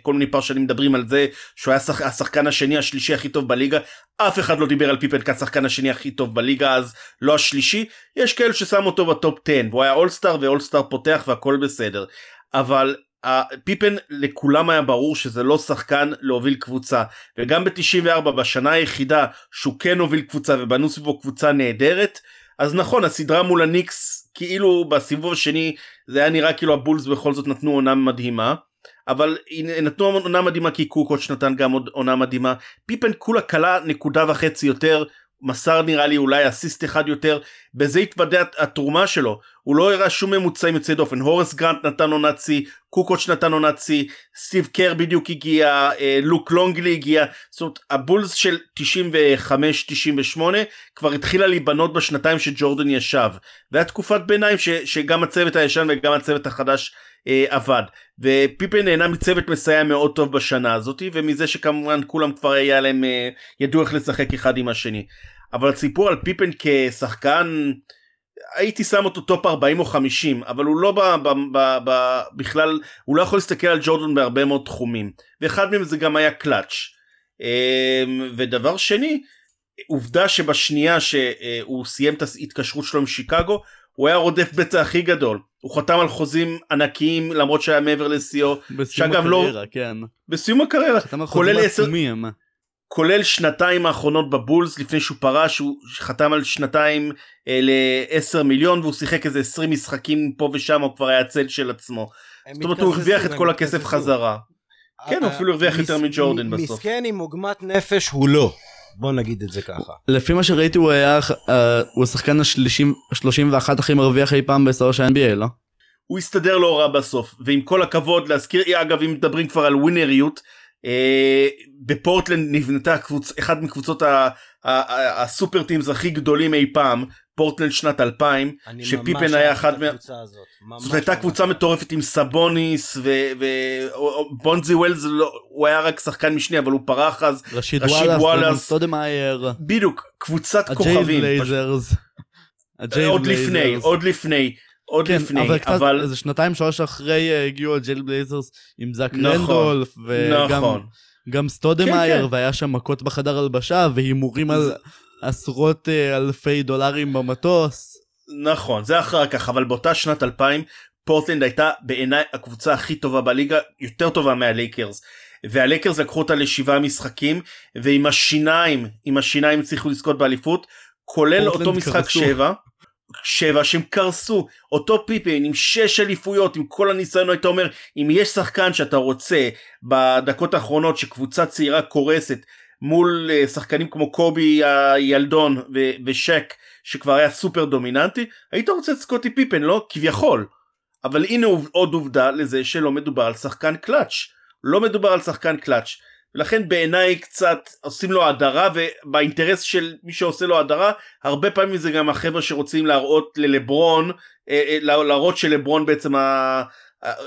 כל מיני פרשנים מדברים על זה שהוא היה שח, השחקן השני השלישי הכי טוב בליגה. אף אחד לא דיבר על פיפן כשחקן השני הכי טוב בליגה אז לא השלישי. יש כאלה ששמו אותו ב top 10 והוא היה אולסטאר ואולסטאר פותח והכל בסדר. אבל פיפן לכולם היה ברור שזה לא שחקן להוביל קבוצה. וגם ב-94 בשנה היחידה שהוא כן הוביל קבוצה ובנו סביבו קבוצה נהדרת אז נכון הסדרה מול הניקס כאילו בסיבוב השני זה היה נראה כאילו הבולס בכל זאת נתנו עונה מדהימה אבל נתנו עונה מדהימה כי קוקוץ' נתן גם עוד עונה מדהימה. פיפן כולה קלה נקודה וחצי יותר מסר נראה לי אולי אסיסט אחד יותר בזה התוודע התרומה שלו. הוא לא הראה שום ממוצעים יוצאי דופן. הורס גרנט נתן עונת שיא קוקוץ' נתן עונת שיא סטיב קר בדיוק הגיע אה, לוק לונגלי הגיע. זאת אומרת הבולס של 95-98 כבר התחילה להיבנות בשנתיים שג'ורדן ישב. והיה תקופת ביניים ש, שגם הצוות הישן וגם הצוות החדש אה, עבד. ופיפן נהנה מצוות מסייע מאוד טוב בשנה הזאת ומזה שכמובן כולם כבר היה להם אה, ידעו איך לשחק אחד עם השני. אבל הסיפור על פיפן כשחקן הייתי שם אותו top 40 או 50 אבל הוא לא ב, ב, ב, ב, בכלל הוא לא יכול להסתכל על ג'ורדן בהרבה מאוד תחומים. ואחד מהם זה גם היה קלאץ' אמ, ודבר שני עובדה שבשנייה שהוא סיים את ההתקשרות שלו עם שיקגו הוא היה רודף בצע הכי גדול הוא חתם על חוזים ענקיים למרות שהיה מעבר לשיאו בסיום הקריירה לא... כן בסיום הקריירה חתם על חוזים עצומים כולל שנתיים האחרונות בבולס לפני שהוא פרש הוא חתם על שנתיים אה, ל-10 מיליון והוא שיחק איזה 20 משחקים פה ושם הוא כבר היה צל של עצמו. זאת אומרת הוא הרוויח את כל הכסף חזרה. כן הוא אפילו הרוויח יותר מג'ורדן בסוף. מסכן עם עוגמת נפש הוא לא. בוא נגיד את זה ככה. לפי מה שראיתי הוא היה uh, הוא השחקן ה-31 הכי מרוויח אי פעם בהיסטוריה של NBA לא? הוא הסתדר לא רע בסוף ועם כל הכבוד להזכיר אגב אם מדברים כבר על ווינריות אה, בפורטלנד נבנתה קבוצ... אחד מקבוצות ה super teams הכי גדולים אי פעם פורטלנד שנת 2000 שפיפן היה אחד מה... זאת הייתה קבוצה מטורפת עם סבוניס ובונזי. ווילס לא... הוא היה רק שחקן משני אבל הוא פרח אז רשיד וואלאס, סטודמאייר בדיוק קבוצת כוכבים בלייזרס עוד לפני עוד לפני עוד כן, לפני אבל קצת אבל... איזה שנתיים שלוש אחרי uh, הגיעו הג'ייל בלייזרס עם זאק נכון, רנדולף וגם נכון. גם סטודמאייר כן, כן. והיה שם מכות בחדר הלבשה והימורים על עשרות uh, אלפי דולרים במטוס. נכון זה אחר כך אבל באותה שנת 2000 פורטלנד הייתה בעיניי הקבוצה הכי טובה בליגה יותר טובה מהלייקרס והלייקרס לקחו אותה לשבעה משחקים ועם השיניים עם השיניים הצליחו לזכות באליפות כולל אותו משחק קרסו. שבע שבע שהם קרסו אותו פיפין עם שש אליפויות עם כל הניסיון היית אומר אם יש שחקן שאתה רוצה בדקות האחרונות שקבוצה צעירה קורסת מול uh, שחקנים כמו קובי הילדון ושק שכבר היה סופר דומיננטי היית רוצה את סקוטי פיפן לא? כביכול. אבל הנה עוד עובדה לזה שלא מדובר על שחקן קלאץ' לא מדובר על שחקן קלאץ' ולכן בעיניי קצת עושים לו הדרה ובאינטרס של מי שעושה לו הדרה הרבה פעמים זה גם החבר'ה שרוצים להראות ללברון אה, אה, להראות שלברון בעצם.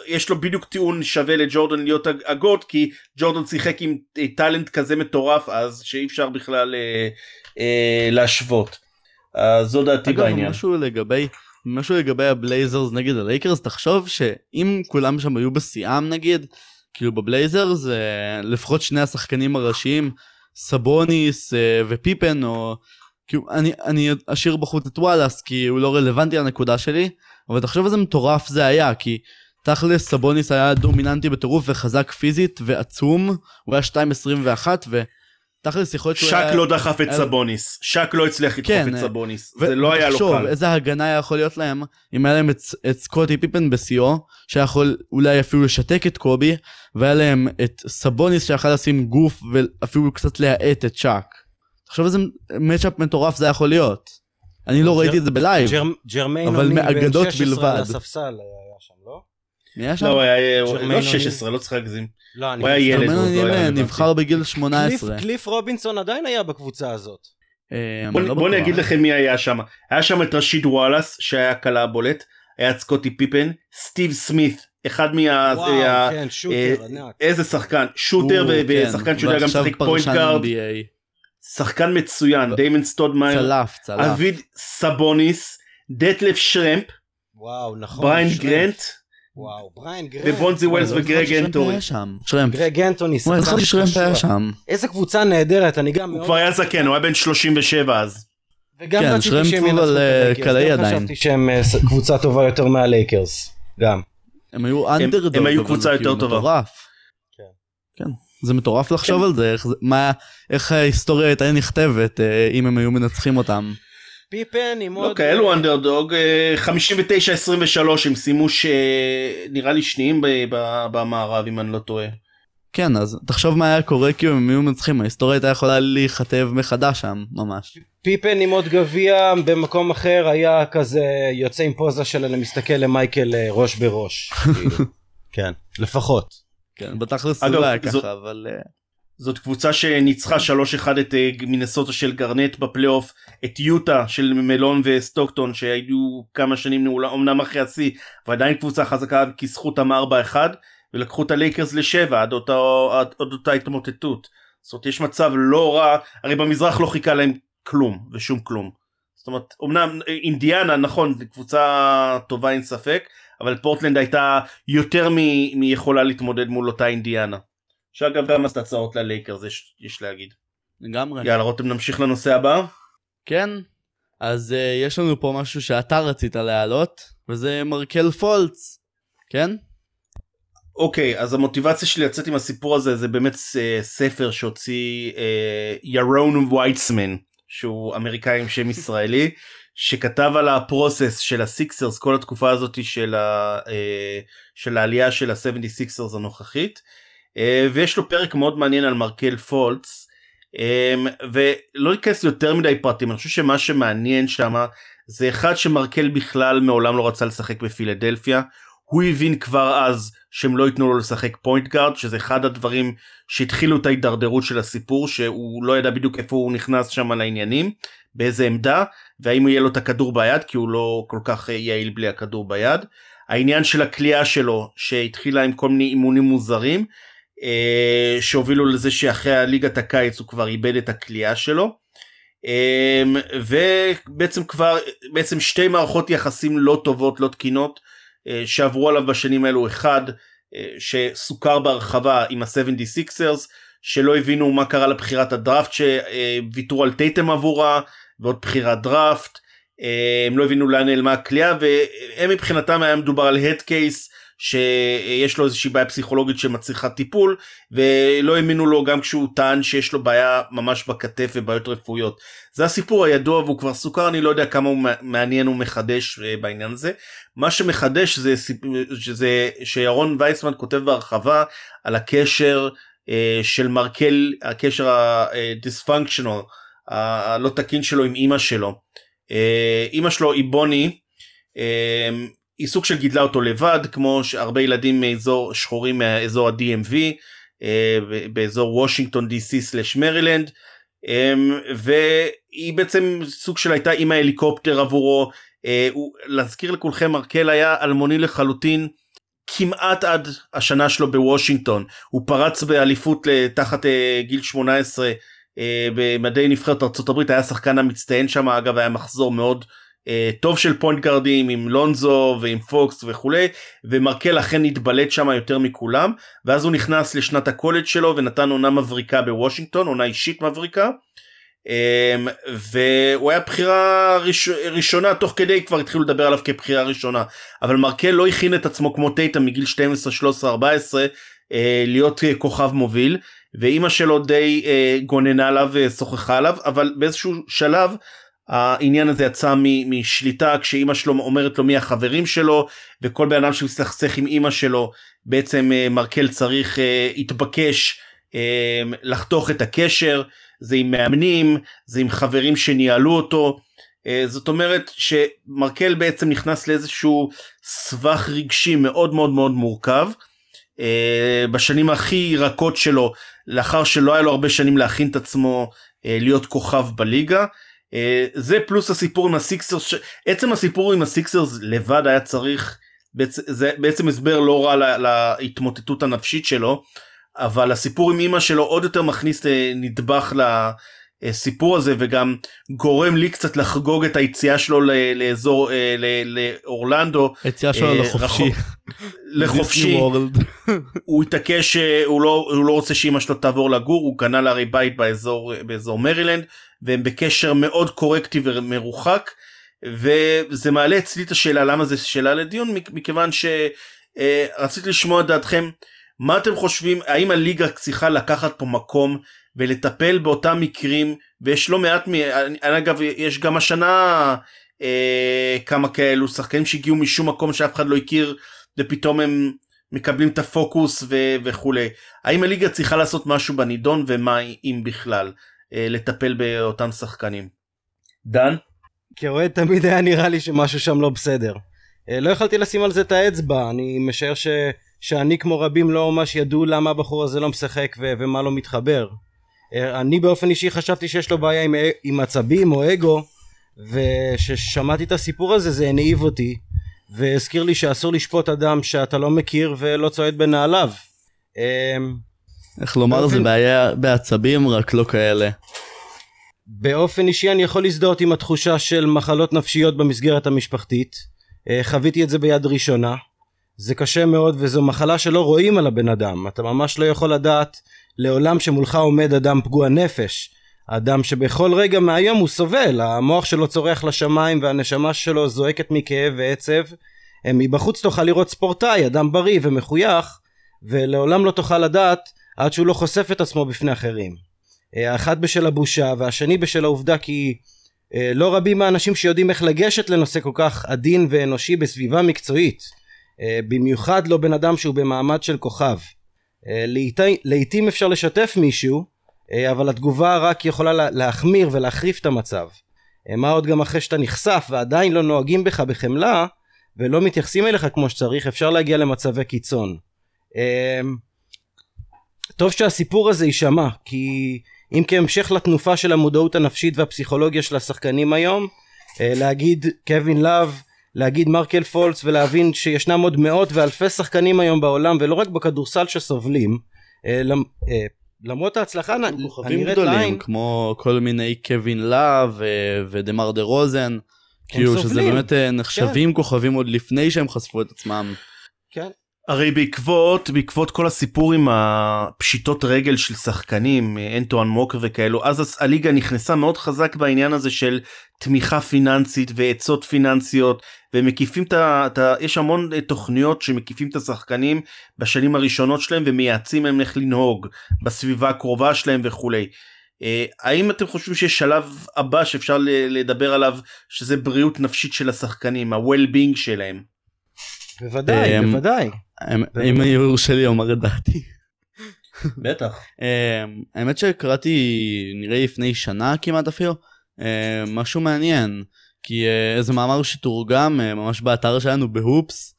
יש לו בדיוק טיעון שווה לג'ורדן להיות ה GOAT כי ג'ורדן שיחק עם אה, talent כזה מטורף אז שאי אפשר בכלל אה, אה, להשוות. אז זו דעתי אגב, בעניין. אגב משהו לגבי משהו לגבי הבלייזרס נגד הלייקרס תחשוב שאם כולם שם היו בשיאם נגיד כאילו בבלייזר זה לפחות שני השחקנים הראשיים סבוניס אה, ופיפן או כאילו אני אני אשאיר בחוץ את וואלאס כי הוא לא רלוונטי לנקודה שלי אבל תחשוב איזה מטורף זה היה כי תכלס סבוניס היה דומיננטי בטירוף וחזק פיזית ועצום הוא היה 2.21 ו... תכלס יכול להיות שהוא היה... שק לא דחף את סבוניס, שק לא הצליח לדחוף כן, את סבוניס, זה לא היה לו קל. ותחשוב איזה הגנה היה יכול להיות להם אם היה להם את, את סקוטי פיפן בשיאו, שיכול אולי אפילו לשתק את קובי, והיה להם את סבוניס שיכול לשים גוף ואפילו קצת להאט את שק. תחשוב איזה matchup מטורף זה יכול להיות. אני לא ג'ר- ראיתי את זה ב live. ג'ר- ג'רמיין אבל אוניל בן מאגדות 16 בלבד. על הספסל היה שם, לא? מי היה שם? לא, הוא היה- לא אוניל. 16, לא צריך להגזים. לא, אני הוא היה ילד, הוא לא. נבחר בגיל קליף, 18. קליף רובינסון עדיין היה בקבוצה הזאת. אה, בוא אני לא. אגיד לכם מי היה שם. היה שם את רשיד וואלאס שהיה הקלע הבולט, היה את סקוטי פיפן, סטיב סמית, אחד מה... וואו, היה- כן, אה, shooter ענק. איזה שחקן, shooter כן, ושחקן שיודע גם לשחק point NBA. שחקן מצוין, דיימון סטודמייר, צלף, צלף. ארבידאס סבוניס, דטלף שרמפ, וואו, נכון. בריין. גרנט, וואו, בריין גרנט. ובונזי ווילס וגרג. שרמפ. גרג אנטוני, שחקן קשוח. איזה קבוצה נהדרת, אני גם הוא מאוד... כבר היה זקן, הוא היה בן 37 אז. וגם כן, רציתי שרמפ שהם ינצחו את אה, הלייקרס. קלעי גם עדיין. חשבתי שהם אה, קבוצה טובה יותר מהלייקרס. גם. הם היו אנדרדוג. הם היו קבוצה יותר כאילו טובה. מטורף. כן. כן. זה מטורף לחשוב על זה, איך ההיסטוריה הייתה נכתבת אה, אם הם היו מנצחים אותם. פיפן עם עוד... לא כאלו אנדרדוג, אה, 59-23 הם סיימו שנראה לי שניים במערב אם אני לא טועה. כן, אז תחשוב מה היה קורה כאילו אם הם היו מנצחים, ההיסטוריה הייתה יכולה להיכתב מחדש שם, ממש. פיפן עם עוד גביע במקום אחר היה כזה יוצא עם פוזה של אני מסתכל למייקל אה, ראש בראש. כאילו. כן, לפחות. כן, בתכלס זה לא היה ככה, אבל... זאת קבוצה שניצחה 3-1 את אה, מינסוטה של גרנט בפלייאוף, את יוטה של מלון וסטוקטון שהיו כמה שנים נעולה, אמנם אחרי השיא, ועדיין קבוצה חזקה כיסחו אותם 4-1 ולקחו את הלייקרס ל-7 עד אותה, עד, עד אותה התמוטטות. זאת אומרת יש מצב לא רע, הרי במזרח לא חיכה להם כלום ושום כלום. זאת אומרת אמנם אה, אינדיאנה נכון קבוצה טובה אין ספק אבל פורטלנד הייתה יותר מ- מיכולה להתמודד מול אותה אינדיאנה. שאגב גם עשתה הצעות ללייקרס יש, יש להגיד. לגמרי. יאללה רותם נמשיך לנושא הבא. כן, אז uh, יש לנו פה משהו שאתה רצית להעלות, וזה מרקל פולץ, כן? אוקיי אז המוטיבציה שלי לצאת עם הסיפור הזה זה באמת אה, ספר שהוציא אה, ירון וייצמן שהוא אמריקאי עם שם ישראלי שכתב על ה process של הסיקסרס כל התקופה הזאת של, ה, אה, של העלייה של ה-76ers הנוכחית ויש לו פרק מאוד מעניין על מרקל פולץ אה, ולא ניכנס יותר מדי פרטים אני חושב שמה שמעניין שם זה אחד שמרקל בכלל מעולם לא רצה לשחק בפילדלפיה הוא הבין כבר אז שהם לא ייתנו לו לשחק point guard שזה אחד הדברים שהתחילו את ההידרדרות של הסיפור שהוא לא ידע בדיוק איפה הוא נכנס שם לעניינים באיזה עמדה והאם יהיה לו את הכדור ביד כי הוא לא כל כך אה, יעיל בלי הכדור ביד. העניין של הכלייה שלו שהתחילה עם כל מיני אימונים מוזרים אה, שהובילו לזה שאחרי הליגת הקיץ הוא כבר איבד את הכלייה שלו. אה, ובעצם כבר בעצם שתי מערכות יחסים לא טובות לא תקינות אה, שעברו עליו בשנים האלו אחד אה, שסוכר בהרחבה עם ה-76ers שלא הבינו מה קרה לבחירת הדראפט שוויתרו על טייטם עבורה ועוד בחירת דראפט אה, הם לא הבינו לאן נעלמה הכלייה והם מבחינתם היה מדובר על הד קייס שיש לו איזושהי בעיה פסיכולוגית שמצריכה טיפול ולא האמינו לו גם כשהוא טען שיש לו בעיה ממש בכתף ובעיות רפואיות. זה הסיפור הידוע והוא כבר סוכר אני לא יודע כמה הוא מעניין ומחדש אה, בעניין הזה. מה שמחדש זה, שזה שירון וייסמן כותב בהרחבה על הקשר אה, של מרקל הקשר הדיספונקשיונל הלא תקין שלו עם אימא שלו. אה, אימא שלו היא בוני אה, היא סוג של גידלה אותו לבד כמו שהרבה ילדים מאזור שחורים מאזור ה-DMV אה, באזור וושינגטון DC סלש מרילנד אמ, והיא בעצם סוג של הייתה אימא הליקופטר עבורו. אה, הוא, להזכיר לכולכם מרקל היה אלמוני לחלוטין כמעט עד השנה שלו בוושינגטון. הוא פרץ באליפות תחת אה, גיל 18 אה, במדי נבחרת ארה"ב היה השחקן המצטיין שם אגב היה מחזור מאוד אה, טוב של פוינט גארדים עם לונזו ועם פוקס וכולי ומרקל אכן התבלט שם יותר מכולם ואז הוא נכנס לשנת הקולג' שלו ונתן עונה מבריקה בוושינגטון עונה אישית מבריקה. אמ, והוא היה בחירה ראש, ראשונה תוך כדי כבר התחילו לדבר עליו כבחירה ראשונה אבל מרקל לא הכין את עצמו כמו טייטה מגיל 12 13 14 אה, להיות אה, כוכב מוביל ואימא שלו די אה, גוננה עליו ושוחחה עליו אבל באיזשהו שלב העניין הזה יצא משליטה כשאימא שלו אומרת לו מי החברים שלו וכל בן אדם שמסתכסך עם אימא שלו בעצם אה, מרקל צריך אה, התבקש אה, לחתוך את הקשר זה עם מאמנים, זה עם חברים שניהלו אותו. זאת אומרת שמרקל בעצם נכנס לאיזשהו סבך רגשי מאוד מאוד מאוד מורכב. בשנים הכי רכות שלו, לאחר שלא היה לו הרבה שנים להכין את עצמו להיות כוכב בליגה. זה פלוס הסיפור עם הסיקסרס, עצם הסיפור עם הסיקסרס לבד היה צריך, זה בעצם הסבר לא רע להתמוטטות הנפשית שלו, אבל הסיפור עם אמא שלו עוד יותר מכניס נדבך הסיפור הזה וגם גורם לי קצת לחגוג את היציאה שלו לאזור אה, לאורלנדו. היציאה שלו אה, לחופשי. לחופשי. הוא התעקש שהוא לא, הוא לא רוצה שאמא שלו תעבור לגור הוא קנה להרי בית באזור באזור מרילנד והם בקשר מאוד קורקטי ומרוחק וזה מעלה אצלי את השאלה למה זה שאלה לדיון מכיוון שרציתי אה, לשמוע את דעתכם מה אתם חושבים האם הליגה צריכה לקחת פה מקום ולטפל באותם מקרים ויש לא מעט מ... אגב יש גם השנה אה, כמה כאלו שחקנים שהגיעו משום מקום שאף אחד לא הכיר ופתאום הם מקבלים את הפוקוס ו... וכולי האם הליגה צריכה לעשות משהו בנידון ומה אם בכלל אה, לטפל באותם שחקנים. דן? כאוהד תמיד היה נראה לי שמשהו שם לא בסדר. אה, לא יכלתי לשים על זה את האצבע אני משער ש... שאני כמו רבים לא ממש ידעו למה הבחור הזה לא משחק ו... ומה לא מתחבר. אה, אני באופן אישי חשבתי שיש לו בעיה עם, עם עצבים או אגו וכששמעתי את הסיפור הזה זה הנעיב אותי והזכיר לי שאסור לשפוט אדם שאתה לא מכיר ולא צועד בנעליו. אמ, איך לומר באופן... זה בעיה בעצבים רק לא כאלה. באופן אישי אני יכול להזדהות עם התחושה של מחלות נפשיות במסגרת המשפחתית אה, חוויתי את זה ביד ראשונה זה קשה מאוד וזו מחלה שלא רואים על הבן אדם אתה ממש לא יכול לדעת לעולם שמולך עומד אדם פגוע נפש. אדם שבכל רגע מהיום הוא סובל, המוח שלו צורח לשמיים והנשמה שלו זועקת מכאב ועצב. מבחוץ תוכל לראות ספורטאי, אדם בריא ומחוייך, ולעולם לא תוכל לדעת עד שהוא לא חושף את עצמו בפני אחרים. האחד בשל הבושה והשני בשל העובדה כי אה, לא רבים מהאנשים שיודעים איך לגשת לנושא כל כך עדין ואנושי בסביבה מקצועית. אה, במיוחד לא בן אדם שהוא במעמד של כוכב. אה, לעיתים אפשר לשתף מישהו אה, אבל התגובה רק יכולה להחמיר ולהחריף את המצב. אה, מה עוד גם אחרי שאתה נחשף ועדיין לא נוהגים בך בחמלה ולא מתייחסים אליך כמו שצריך אפשר להגיע למצבי קיצון. טוב שהסיפור הזה יישמע כי אם כהמשך לתנופה של המודעות הנפשית והפסיכולוגיה של השחקנים היום להגיד קווין לאב להגיד מרקל פולץ ולהבין שישנם עוד מאות ואלפי שחקנים היום בעולם ולא רק בכדורסל שסובלים אה, אה, למרות ההצלחה כוכבים גדולים לעין, כמו כל מיני קווין לאב ודמר דה רוזן כאילו שזה באמת אה, נחשבים כן. כוכבים עוד לפני שהם חשפו את עצמם. כן. הרי בעקבות בעקבות כל הסיפור עם הפשיטות רגל של שחקנים אנטואן מוקר וכאלו אז הליגה נכנסה מאוד חזק בעניין הזה של תמיכה פיננסית ועצות פיננסיות ומקיפים את ה... יש המון תוכניות שמקיפים את השחקנים בשנים הראשונות שלהם ומייעצים להם איך לנהוג בסביבה הקרובה שלהם וכולי. אה, האם אתם חושבים שיש שלב הבא שאפשר לדבר עליו שזה בריאות נפשית של השחקנים ה-well-being שלהם? בוודאי אמ, בוודאי. אמ, אם יורשה לי אומר את דעתי. בטח. אמ, האמת שקראתי נראה לפני שנה כמעט אפילו משהו מעניין כי איזה מאמר שתורגם ממש באתר שלנו בהופס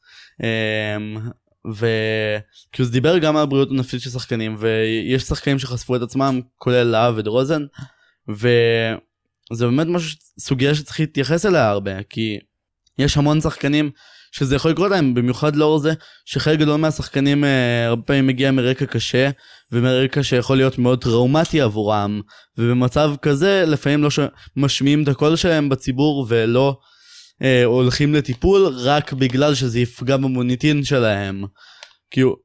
וכאילו זה דיבר גם על הבריאות הנפשית של שחקנים ויש שחקנים שחשפו את עצמם כולל להב ודרוזן וזה באמת משהו סוגיה שצריך להתייחס אליה הרבה כי יש המון שחקנים שזה יכול לקרות להם, במיוחד לאור זה שחלק גדול מהשחקנים אה, הרבה פעמים מגיע מרקע קשה, ומרקע שיכול להיות מאוד טראומטי עבורם, ובמצב כזה לפעמים לא ש... משמיעים את הקול שלהם בציבור ולא אה, הולכים לטיפול רק בגלל שזה יפגע במוניטין שלהם. כאילו,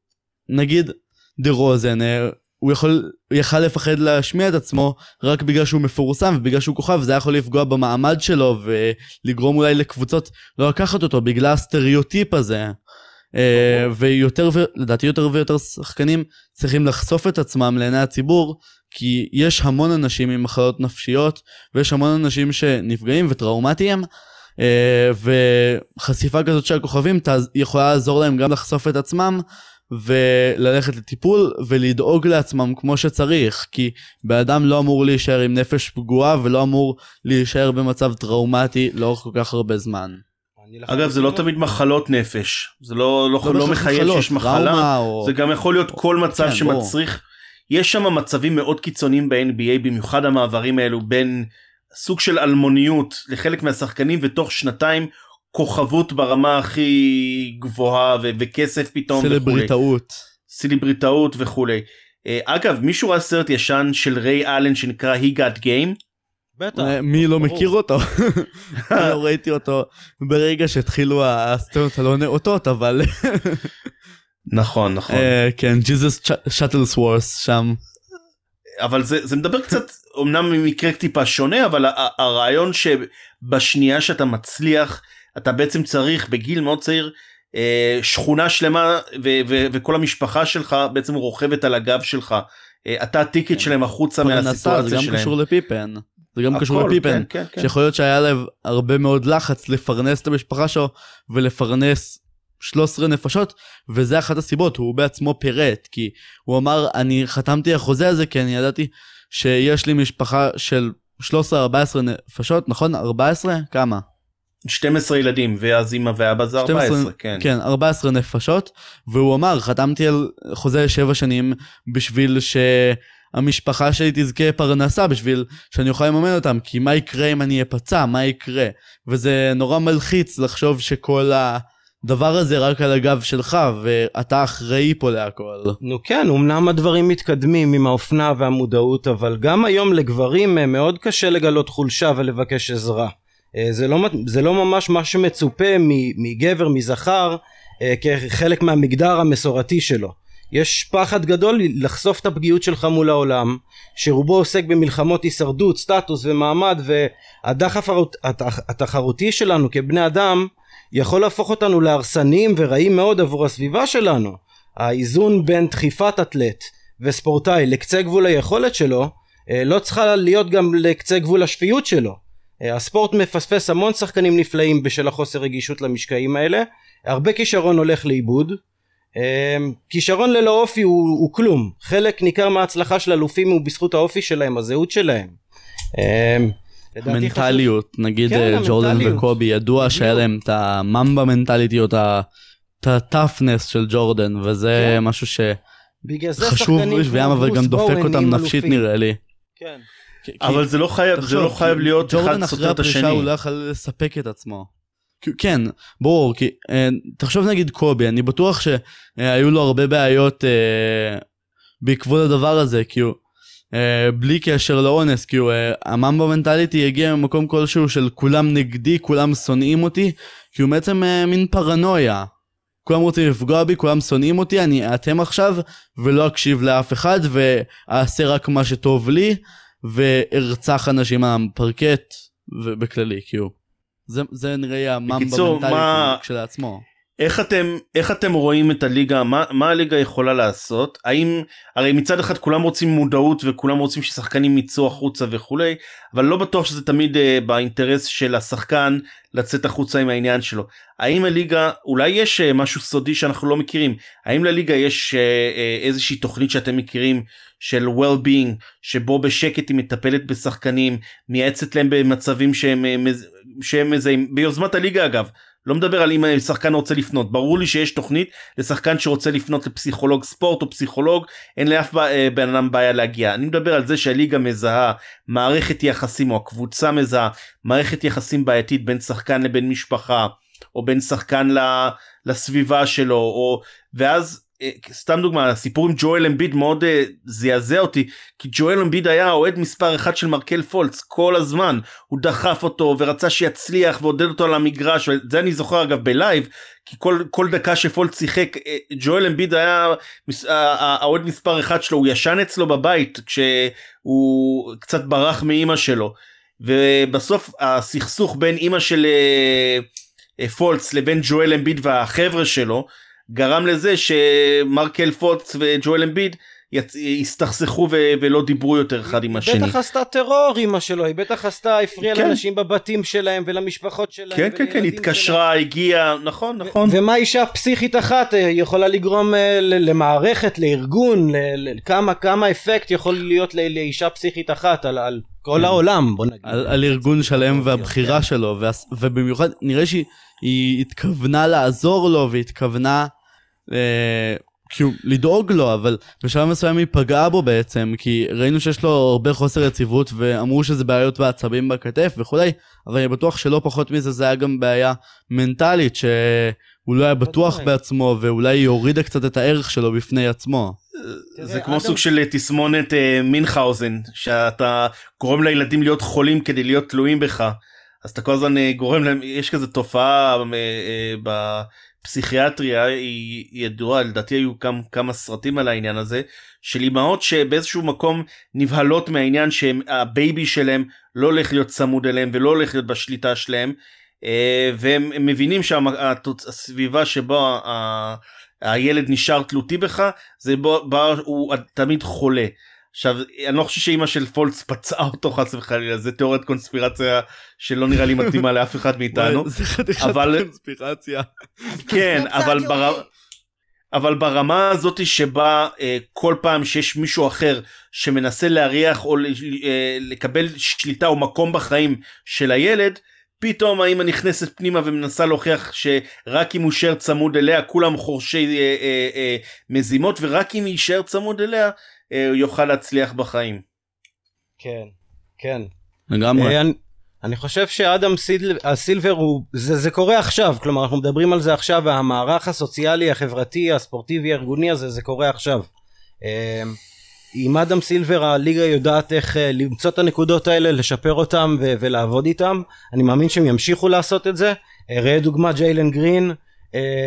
נגיד דה רוזן, אה, הוא יכול, הוא יכל לפחד להשמיע את עצמו רק בגלל שהוא מפורסם ובגלל שהוא כוכב זה היה יכול לפגוע במעמד שלו ולגרום אולי לקבוצות לא לקחת אותו בגלל הסטריאוטיפ הזה. אה, ויותר לדעתי יותר ויותר שחקנים צריכים לחשוף את עצמם לעיני הציבור כי יש המון אנשים עם מחלות נפשיות ויש המון אנשים שנפגעים וטראומטיים אה, וחשיפה כזאת של הכוכבים יכולה לעזור להם גם לחשוף את עצמם וללכת לטיפול ולדאוג לעצמם כמו שצריך, כי בן אדם לא אמור להישאר עם נפש פגועה ולא אמור להישאר במצב טראומטי לאורך כל כך הרבה זמן. אגב זה לא תמיד מחלות נפש, זה לא, לא, לא, לא מחייב שיש מחלה, או... זה גם יכול להיות כל מצב כן, שמצריך, בוא. יש שם מצבים מאוד קיצוניים ב-NBA, במיוחד המעברים האלו בין סוג של אלמוניות לחלק מהשחקנים ותוך שנתיים כוכבות ברמה הכי גבוהה ו- וכסף פתאום סלבריטאות סלבריטאות וכולי. אה, אגב מישהו ראה סרט ישן של ריי אלן שנקרא He Got Game? בטח. אה, מי לא מכיר אותו? אני לא ראיתי אותו ברגע שהתחילו הסצנות הלא נאותות אבל. נכון נכון. אה, כן ג'יזוס שטלס וורס שם. אבל זה, זה מדבר קצת אמנם ממקרה טיפה שונה אבל הרעיון שבשנייה שאתה מצליח אתה בעצם צריך בגיל מאוד צעיר אה, שכונה שלמה ו- ו- וכל המשפחה שלך בעצם רוכבת על הגב שלך. אה, אתה הטיקט כן. שלהם החוצה מהסיטואציה שלהם. זה גם קשור לפיפן. זה גם קשור לפיפן, כן, כן, כן. שיכול להיות שהיה להם הרבה מאוד לחץ לפרנס את המשפחה שלו ולפרנס 13 נפשות, וזה אחת הסיבות, הוא בעצמו פירט, כי הוא אמר, אני חתמתי החוזה הזה כי אני ידעתי שיש לי משפחה של 13-14 נפשות, נכון? 14? כמה? 12 ילדים ואז אמא ואבא זה 14 12, כן כן 14 נפשות והוא אמר חתמתי על חוזה 7 שנים בשביל שהמשפחה שלי תזכה פרנסה בשביל שאני אוכל לממן אותם כי מה יקרה אם אני אפצע מה יקרה וזה נורא מלחיץ לחשוב שכל הדבר הזה רק על הגב שלך ואתה אחראי פה להכל. נו כן אמנם הדברים מתקדמים עם האופנה והמודעות אבל גם היום לגברים אה, מאוד קשה לגלות חולשה ולבקש עזרה. אה, זה לא, זה לא ממש מה שמצופה מגבר, מזכר, אה, כחלק מהמגדר המסורתי שלו. יש פחד גדול לחשוף את הפגיעות שלך מול העולם, שרובו עוסק במלחמות הישרדות, סטטוס ומעמד, והדחף התחרותי שלנו כבני אדם יכול להפוך אותנו להרסניים ורעים מאוד עבור הסביבה שלנו. האיזון בין דחיפת אתלט וספורטאי לקצה גבול היכולת שלו, אה, לא צריכה להיות גם לקצה גבול השפיות שלו. אה, הספורט מפספס המון שחקנים נפלאים בשל החוסר רגישות למשקעים האלה הרבה כישרון הולך לאיבוד אה, כישרון ללא אופי הוא, הוא כלום חלק ניכר מההצלחה של אלופים הוא בזכות האופי שלהם הזהות שלהם אה, מנטליות. נגיד כן, ג'ורדן המנטליות. וקובי ידוע שהיה להם את הממבה מנטליטי או את הטאפנס של ג'ורדן וזה כן. משהו שחשוב בשבילם אבל גם דופק אותם נפשית נראה לי. כן. אבל זה לא חייב, זה לא חייב להיות אחד סותר את השני. הוא לא יכול לספק את עצמו. כן, ברור, כי אה, תחשוב נגיד קובי, אני בטוח שהיו לו הרבה בעיות אה, בעקבות הדבר הזה, כי הוא, אה, בלי קשר לאונס, כי הוא, אה, הממבה מנטליטי הגיע ממקום כלשהו של כולם נגדי, כולם שונאים אותי, כי הוא בעצם אה, מין פרנויה. כולם רוצים לפגוע בי, כולם שונאים אותי, אני אתם עכשיו, ולא אקשיב לאף אחד, ואעשה רק מה שטוב לי. וארצח אנשים על הפרקט ובכללי כאילו. זה, זה נראה הממבה מנטלית מה... כשלעצמו. איך אתם איך אתם רואים את הליגה מה, מה הליגה יכולה לעשות האם הרי מצד אחד כולם רוצים מודעות וכולם רוצים ששחקנים יצאו החוצה וכולי אבל לא בטוח שזה תמיד uh, באינטרס של השחקן לצאת החוצה עם העניין שלו האם הליגה אולי יש uh, משהו סודי שאנחנו לא מכירים האם לליגה יש uh, uh, איזושהי תוכנית שאתם מכירים של well-being שבו בשקט היא מטפלת בשחקנים מייעצת להם במצבים שהם שהם מזהים. ביוזמת הליגה אגב לא מדבר על אם שחקן רוצה לפנות. ברור לי שיש תוכנית לשחקן שרוצה לפנות לפסיכולוג ספורט או פסיכולוג אין לאף אה, בן אדם בעיה להגיע. אני מדבר על זה שהליגה מזהה מערכת יחסים או הקבוצה מזהה מערכת יחסים בעייתית בין שחקן לבין משפחה או בין שחקן לסביבה שלו או ואז אה, סתם דוגמה הסיפור עם ג'ואל אמביד מאוד uh, זעזע אותי כי ג'ואל אמביד היה אוהד מספר אחד של מרקל פולץ כל הזמן. הוא דחף אותו ורצה שיצליח ועודד אותו על המגרש וזה אני זוכר אגב ב live כי כל כל דקה שפולץ שיחק אה, ג'ואל אמביד היה האוהד מספר אחד שלו הוא ישן אצלו בבית כשהוא קצת ברח מאימא שלו. ובסוף הסכסוך בין אימא של פולץ לבין ג'ואל אמביד והחבר'ה שלו גרם לזה שמרקל פוטס וג'ואל אמביד יצ... הסתכסכו ו... ולא דיברו יותר אחד עם השני. בטח עשתה טרור אמא שלו, היא בטח עשתה, הפריעה כן. לאנשים בבתים שלהם ולמשפחות שלהם. כן כן כן התקשרה הגיעה נכון נכון. ומה אישה פסיכית אחת אה, יכולה לגרום אה, ל- למערכת, לארגון, ל- ל- כמה כמה אפקט יכול להיות ל- לאישה פסיכית אחת על, על כל כן. העולם בוא נגיד. על, על ארגון שלם והבחירה שלו, והס- ובמיוחד נראה שהיא היא התכוונה לעזור לו והתכוונה כאילו לדאוג לו, אבל בשלב מסוים היא פגעה בו בעצם, כי ראינו שיש לו הרבה חוסר יציבות ואמרו שזה בעיות בעצבים בכתף וכולי, אבל אני בטוח שלא פחות מזה זה היה גם בעיה מנטלית, שהוא לא היה בטוח ודאי. בעצמו ואולי היא הורידה קצת את הערך שלו בפני עצמו. זה כמו סוג של תסמונת אה, מינכהאוזן שאתה גורם לילדים להיות חולים כדי להיות תלויים בך אז אתה כל הזמן אה, גורם להם יש כזה תופעה אה, בפסיכיאטריה היא ידועה לדעתי היו כמה, כמה סרטים על העניין הזה של אמהות שבאיזשהו מקום נבהלות מהעניין שה baby שלהם לא הולך להיות צמוד אליהם ולא הולך להיות בשליטה שלהם אה, והם הם מבינים שהסביבה שבו ה- הילד נשאר תלותי בך זה בה הוא תמיד חולה. עכשיו אני לא חושב שאימא של פולץ פצעה אותו חס וחלילה זה תיאוריית קונספירציה שלא נראה לי מתאימה לאף אחד מאיתנו זה חתיכת אבל- קונספירציה. כן אבל בר... אבל ברמה הזאת שבה אה, כל פעם שיש מישהו אחר שמנסה להריח או אה, לקבל שליטה או מקום בחיים של הילד פתאום האמא נכנסת פנימה ומנסה להוכיח שרק אם הוא יישאר צמוד אליה כולם חורשי אה, אה, אה, מזימות ורק אם יישאר צמוד אליה הוא יוכל להצליח בחיים. כן, כן. לגמרי. אה, אני, אני חושב שאדם סיל, הסילבר הוא זה, זה קורה עכשיו כלומר אנחנו מדברים על זה עכשיו והמערך הסוציאלי החברתי הספורטיבי הארגוני הזה זה קורה עכשיו. אה, עם אדם סילבר הליגה יודעת איך אה, למצוא את הנקודות האלה לשפר אותם ו- ולעבוד איתם אני מאמין שהם ימשיכו לעשות את זה אה, ראה דוגמה ג'יילן גרין אה,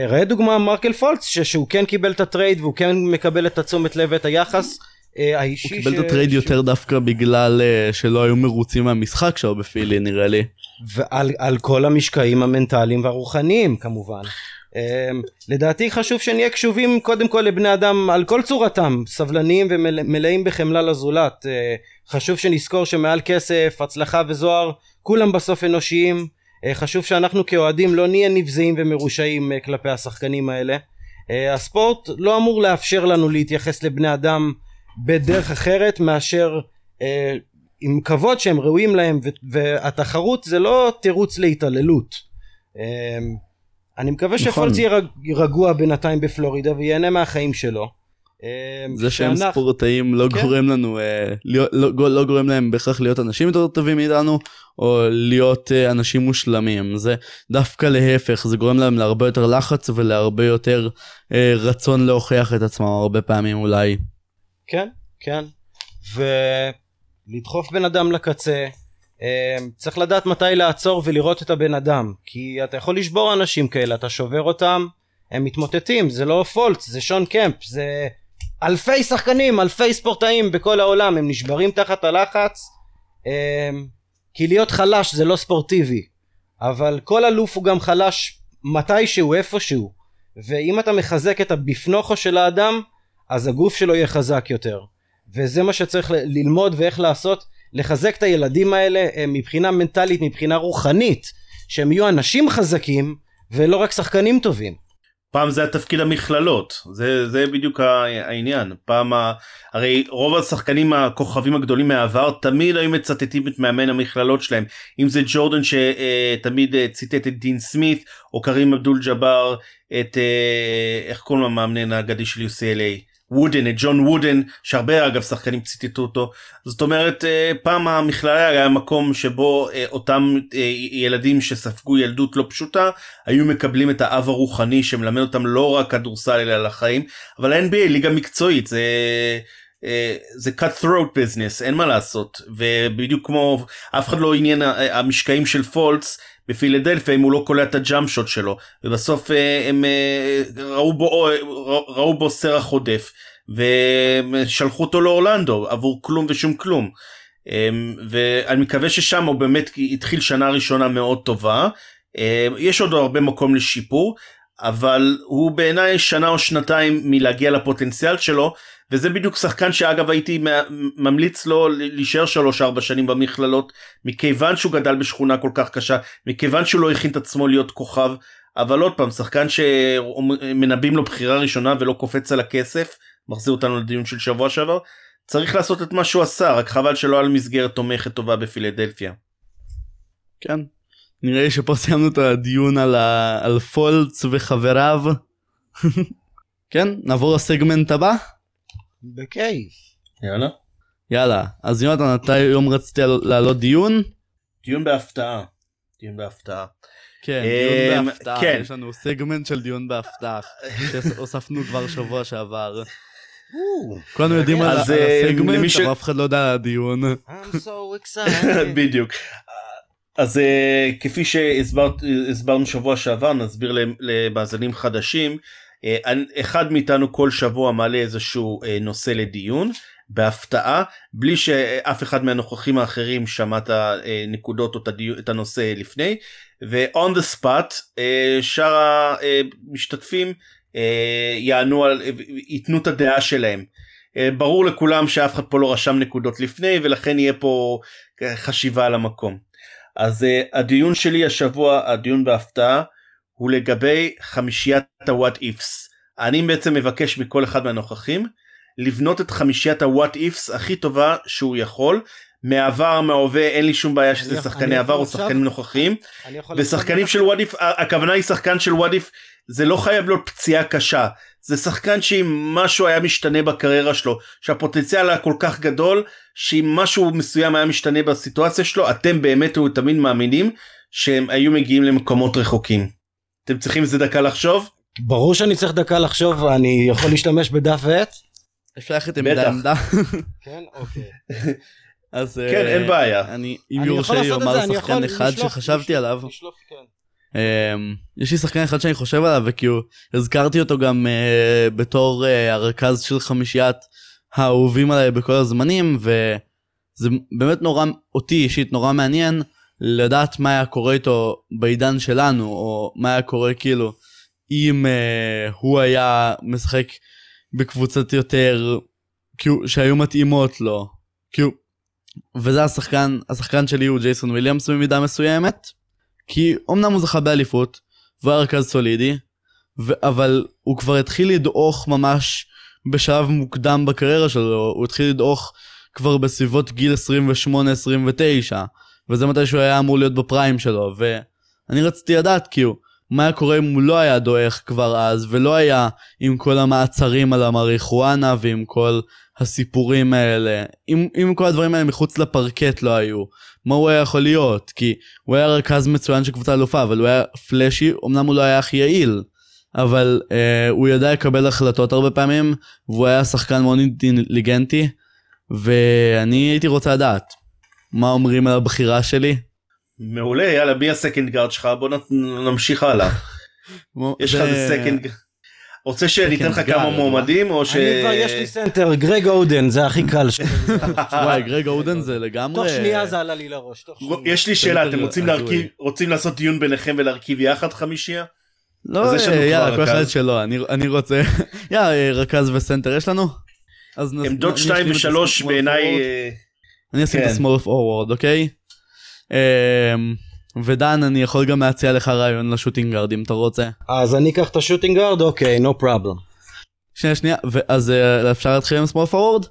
ראה דוגמה מרקל פולץ שהוא כן קיבל את ה trade והוא כן מקבל את התשומת לב ואת היחס אה, האישי הוא קיבל את ה trade ש- יותר דווקא בגלל אה, שלא היו מרוצים מהמשחק שלו בפילי נראה לי. ועל על כל המשקעים המנטליים והרוחניים כמובן. לדעתי חשוב שנהיה קשובים קודם כל לבני אדם על כל צורתם סבלניים ומלאים בחמלה לזולת חשוב שנזכור שמעל כסף הצלחה וזוהר כולם בסוף אנושיים חשוב שאנחנו כאוהדים לא נהיה נבזיים ומרושעים uh, כלפי השחקנים האלה uh, הספורט לא אמור לאפשר לנו להתייחס לבני אדם בדרך אחרת מאשר עם כבוד שהם ראויים להם והתחרות זה לא תירוץ להתעללות. אני מקווה נכון. שפולץ יהיה רג- רגוע בינתיים בפלורידה וייהנה מהחיים שלו. אמ, זה שהם ספורטאים לא כן. גורם לנו, אה, לא לא גורם להם בהכרח להיות אנשים יותר טובים מאיתנו, או להיות אה, אנשים מושלמים. זה דווקא להפך, זה גורם להם להרבה יותר לחץ ולהרבה יותר אה, רצון להוכיח את עצמם הרבה פעמים אולי. כן, כן. ולדחוף בן אדם לקצה. אמ, צריך לדעת מתי לעצור ולראות את הבן אדם. כי אתה יכול לשבור אנשים כאלה, אתה שובר אותם, הם מתמוטטים, זה לא פולץ, זה שון קמפ, זה אלפי שחקנים, אלפי ספורטאים בכל העולם, הם נשברים תחת הלחץ. אמ, כי להיות חלש זה לא ספורטיבי. אבל כל אלוף הוא גם חלש מתישהו, איפשהו. ואם אתה מחזק את הבפנוכו של האדם, אז הגוף שלו יהיה חזק יותר. וזה מה שצריך ללמוד ואיך לעשות, לחזק את הילדים האלה אה, מבחינה מנטלית, מבחינה רוחנית, שהם יהיו אנשים חזקים ולא רק שחקנים טובים. פעם זה התפקיד המכללות זה זה בדיוק העניין. פעם ה... הרי רוב השחקנים הכוכבים הגדולים מהעבר תמיד היו מצטטים את מאמן המכללות שלהם. אם זה ג'ורדן שתמיד אה, ציטט את דין סמית או קרים אבדול ג'אבר את אה, איך קוראים למאמנן האגדי של UCLA וודן את ג'ון וודן שהרבה אגב שחקנים ציטטו אותו. זאת אומרת אה, פעם המכללה היה מקום שבו אה, אותם אה, ילדים שספגו ילדות לא פשוטה היו מקבלים את האב הרוחני שמלמד אותם לא רק כדורסל אלא על החיים אבל ה-NBA ליגה מקצועית זה זה cut throat business אין מה לעשות. ובדיוק כמו אף אחד לא עניין המשקעים של פולץ בפילדלפיה אם הוא לא קולע את הג'אמפ שוט שלו ובסוף אה, הם אה, ראו בו ראו בו סרח עודף ושלחו אותו לאורלנדו עבור כלום ושום כלום. אמ, ואני מקווה ששם הוא באמת התחיל שנה ראשונה מאוד טובה. אמ, יש עוד הרבה מקום לשיפור. אבל הוא בעיניי שנה או שנתיים מלהגיע לפוטנציאל שלו, וזה בדיוק שחקן שאגב הייתי ממליץ לו להישאר 3-4 שנים במכללות, מכיוון שהוא גדל בשכונה כל כך קשה, מכיוון שהוא לא הכין את עצמו להיות כוכב, אבל עוד פעם, שחקן שמנבאים לו בחירה ראשונה ולא קופץ על הכסף, מחזיר אותנו לדיון של שבוע שעבר, צריך לעשות את מה שהוא עשה, רק חבל שלא על מסגרת תומכת טובה בפילדלפיה. כן, נראה לי שפה סיימנו את הדיון על, ה... על פולץ וחבריו. כן, נעבור לסגמנט הבא? בכיף. יאללה. יאללה, אז יונתן, אתה היום רצית להעלות דיון? דיון בהפתעה. דיון בהפתעה. כן, דיון בהפתעה, כן. יש לנו סגמנט של דיון בהפתעה, שהוספנו כבר שבוע שעבר. כולנו יודעים על הסגמנט, אבל אף אחד לא יודע על הדיון. בדיוק. אז uh, כפי שהסברנו שבוע שעבר נסביר למאזנים חדשים uh, אחד מאיתנו כל שבוע מעלה איזשהו uh, נושא לדיון בהפתעה בלי שאף אחד מהנוכחים האחרים שמע את הנקודות או את הנושא לפני ו-on the spot uh, שאר המשתתפים uh, יענו על ייתנו את הדעה שלהם. Uh, ברור לכולם שאף אחד פה לא רשם נקודות לפני ולכן יהיה פה חשיבה על המקום. אז uh, הדיון שלי השבוע, הדיון בהפתעה, הוא לגבי חמישיית ה-what ifs. אני בעצם מבקש מכל אחד מהנוכחים לבנות את חמישיית ה-what ifs הכי טובה שהוא יכול. מעבר, מההווה, אין לי שום בעיה שזה שחקני עבר או שחקנים נוכחים. ושחקנים של what if, הכוונה היא שחקן של what if, זה לא חייב להיות פציעה קשה. זה שחקן שאם משהו היה משתנה בקריירה שלו, שהפוטנציאל היה כל כך גדול, שאם משהו מסוים היה משתנה בסיטואציה שלו, אתם באמת תמיד מאמינים שהם היו מגיעים למקומות רחוקים. אתם צריכים איזה דקה לחשוב? ברור שאני צריך דקה לחשוב ואני יכול להשתמש בדף ועט? אפשר ללכת עם עמדה. כן, אוקיי. אז כן, אין בעיה. אני, אם יורשה לי לומר שחקן אחד שחשבתי עליו. אמ, יש לי שחקן אחד שאני חושב עליו וכאילו הזכרתי אותו גם uh, בתור uh, הרכז של חמישיית האהובים עליי בכל הזמנים וזה באמת נורא אותי אישית נורא מעניין לדעת מה היה קורה איתו בעידן שלנו או מה היה קורה כאילו אם uh, הוא היה משחק בקבוצות יותר כאילו שהיו מתאימות לו כאילו וזה השחקן השחקן שלי הוא ג'ייסון וויליאמס במידה מסוימת. כי אמנם הוא זכה באליפות, והוא היה רכז סולידי, ו- אבל הוא כבר התחיל לדעוך ממש בשלב מוקדם בקריירה שלו, הוא התחיל לדעוך כבר בסביבות גיל 28-29, וזה מתי שהוא היה אמור להיות בפריים שלו, ואני רציתי לדעת כאילו, מה היה קורה אם הוא לא היה דועך כבר אז, ולא היה עם כל המעצרים על המריחואנה ועם כל הסיפורים האלה, אם, אם כל הדברים האלה מחוץ לפרקט לא היו, מה הוא היה יכול להיות? כי הוא היה רכז מצוין של קבוצה אלופה, אבל הוא היה flashy, אמנם הוא לא היה הכי יעיל, אבל אה, הוא ידע לקבל החלטות הרבה פעמים, והוא היה שחקן מאוד אינטליגנטי, ואני הייתי רוצה לדעת, מה אומרים על הבחירה שלי? מעולה, יאללה, מי ה second guard שלך? בוא נמשיך הלאה. יש לך איזה second guard. רוצה שאני אתן לך כמה מועמדים או ש... אני כבר יש לי סנטר, גרג אודן זה הכי קל. וואי, גרג אודן זה לגמרי... תוך שנייה זה עלה לי לראש. יש לי שאלה, אתם רוצים לעשות דיון ביניכם ולהרכיב יחד חמישייה? לא, יאללה, כל אחד שלו, אני רוצה... יאללה, רכז וסנטר יש לנו? עמדות 2 ו-3 בעיניי... אה, אני אשים את ה small forward, אוקיי? ודן אני יכול גם להציע לך רעיון ל shooting guard אם אתה רוצה. אז אני אקח את ה shooting guard אוקיי no problem. שנייה שנייה אז אה, אפשר להתחיל עם small forward?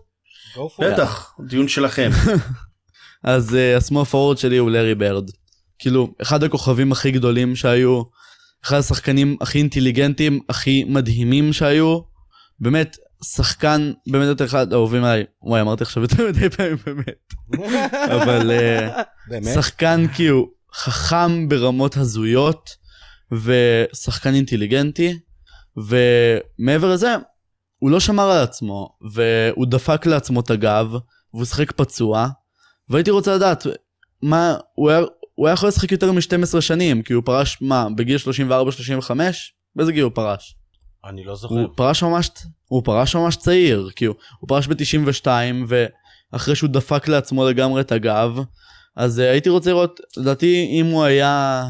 בטח דיון שלכם. אז ה small אה, forward שלי הוא לארי ברד. כאילו אחד הכוכבים הכי גדולים שהיו אחד השחקנים הכי אינטליגנטים הכי מדהימים שהיו באמת שחקן באמת יותר אחד אהובים עליי וואי אמרתי עכשיו יותר מדי פעמים באמת אבל אה, שחקן כאילו חכם ברמות הזויות ושחקן אינטליגנטי ומעבר לזה הוא לא שמר על עצמו והוא דפק לעצמו את הגב והוא שחק פצוע והייתי רוצה לדעת מה הוא היה, הוא היה יכול לשחק יותר מ-12 שנים כי הוא פרש מה בגיל 34-35 באיזה גיל הוא פרש? אני לא זוכר. הוא פרש ממש, הוא פרש ממש צעיר, כי הוא, הוא פרש ב-92 ואחרי שהוא דפק לעצמו לגמרי את הגב, אז uh, הייתי רוצה לראות, לדעתי אם הוא היה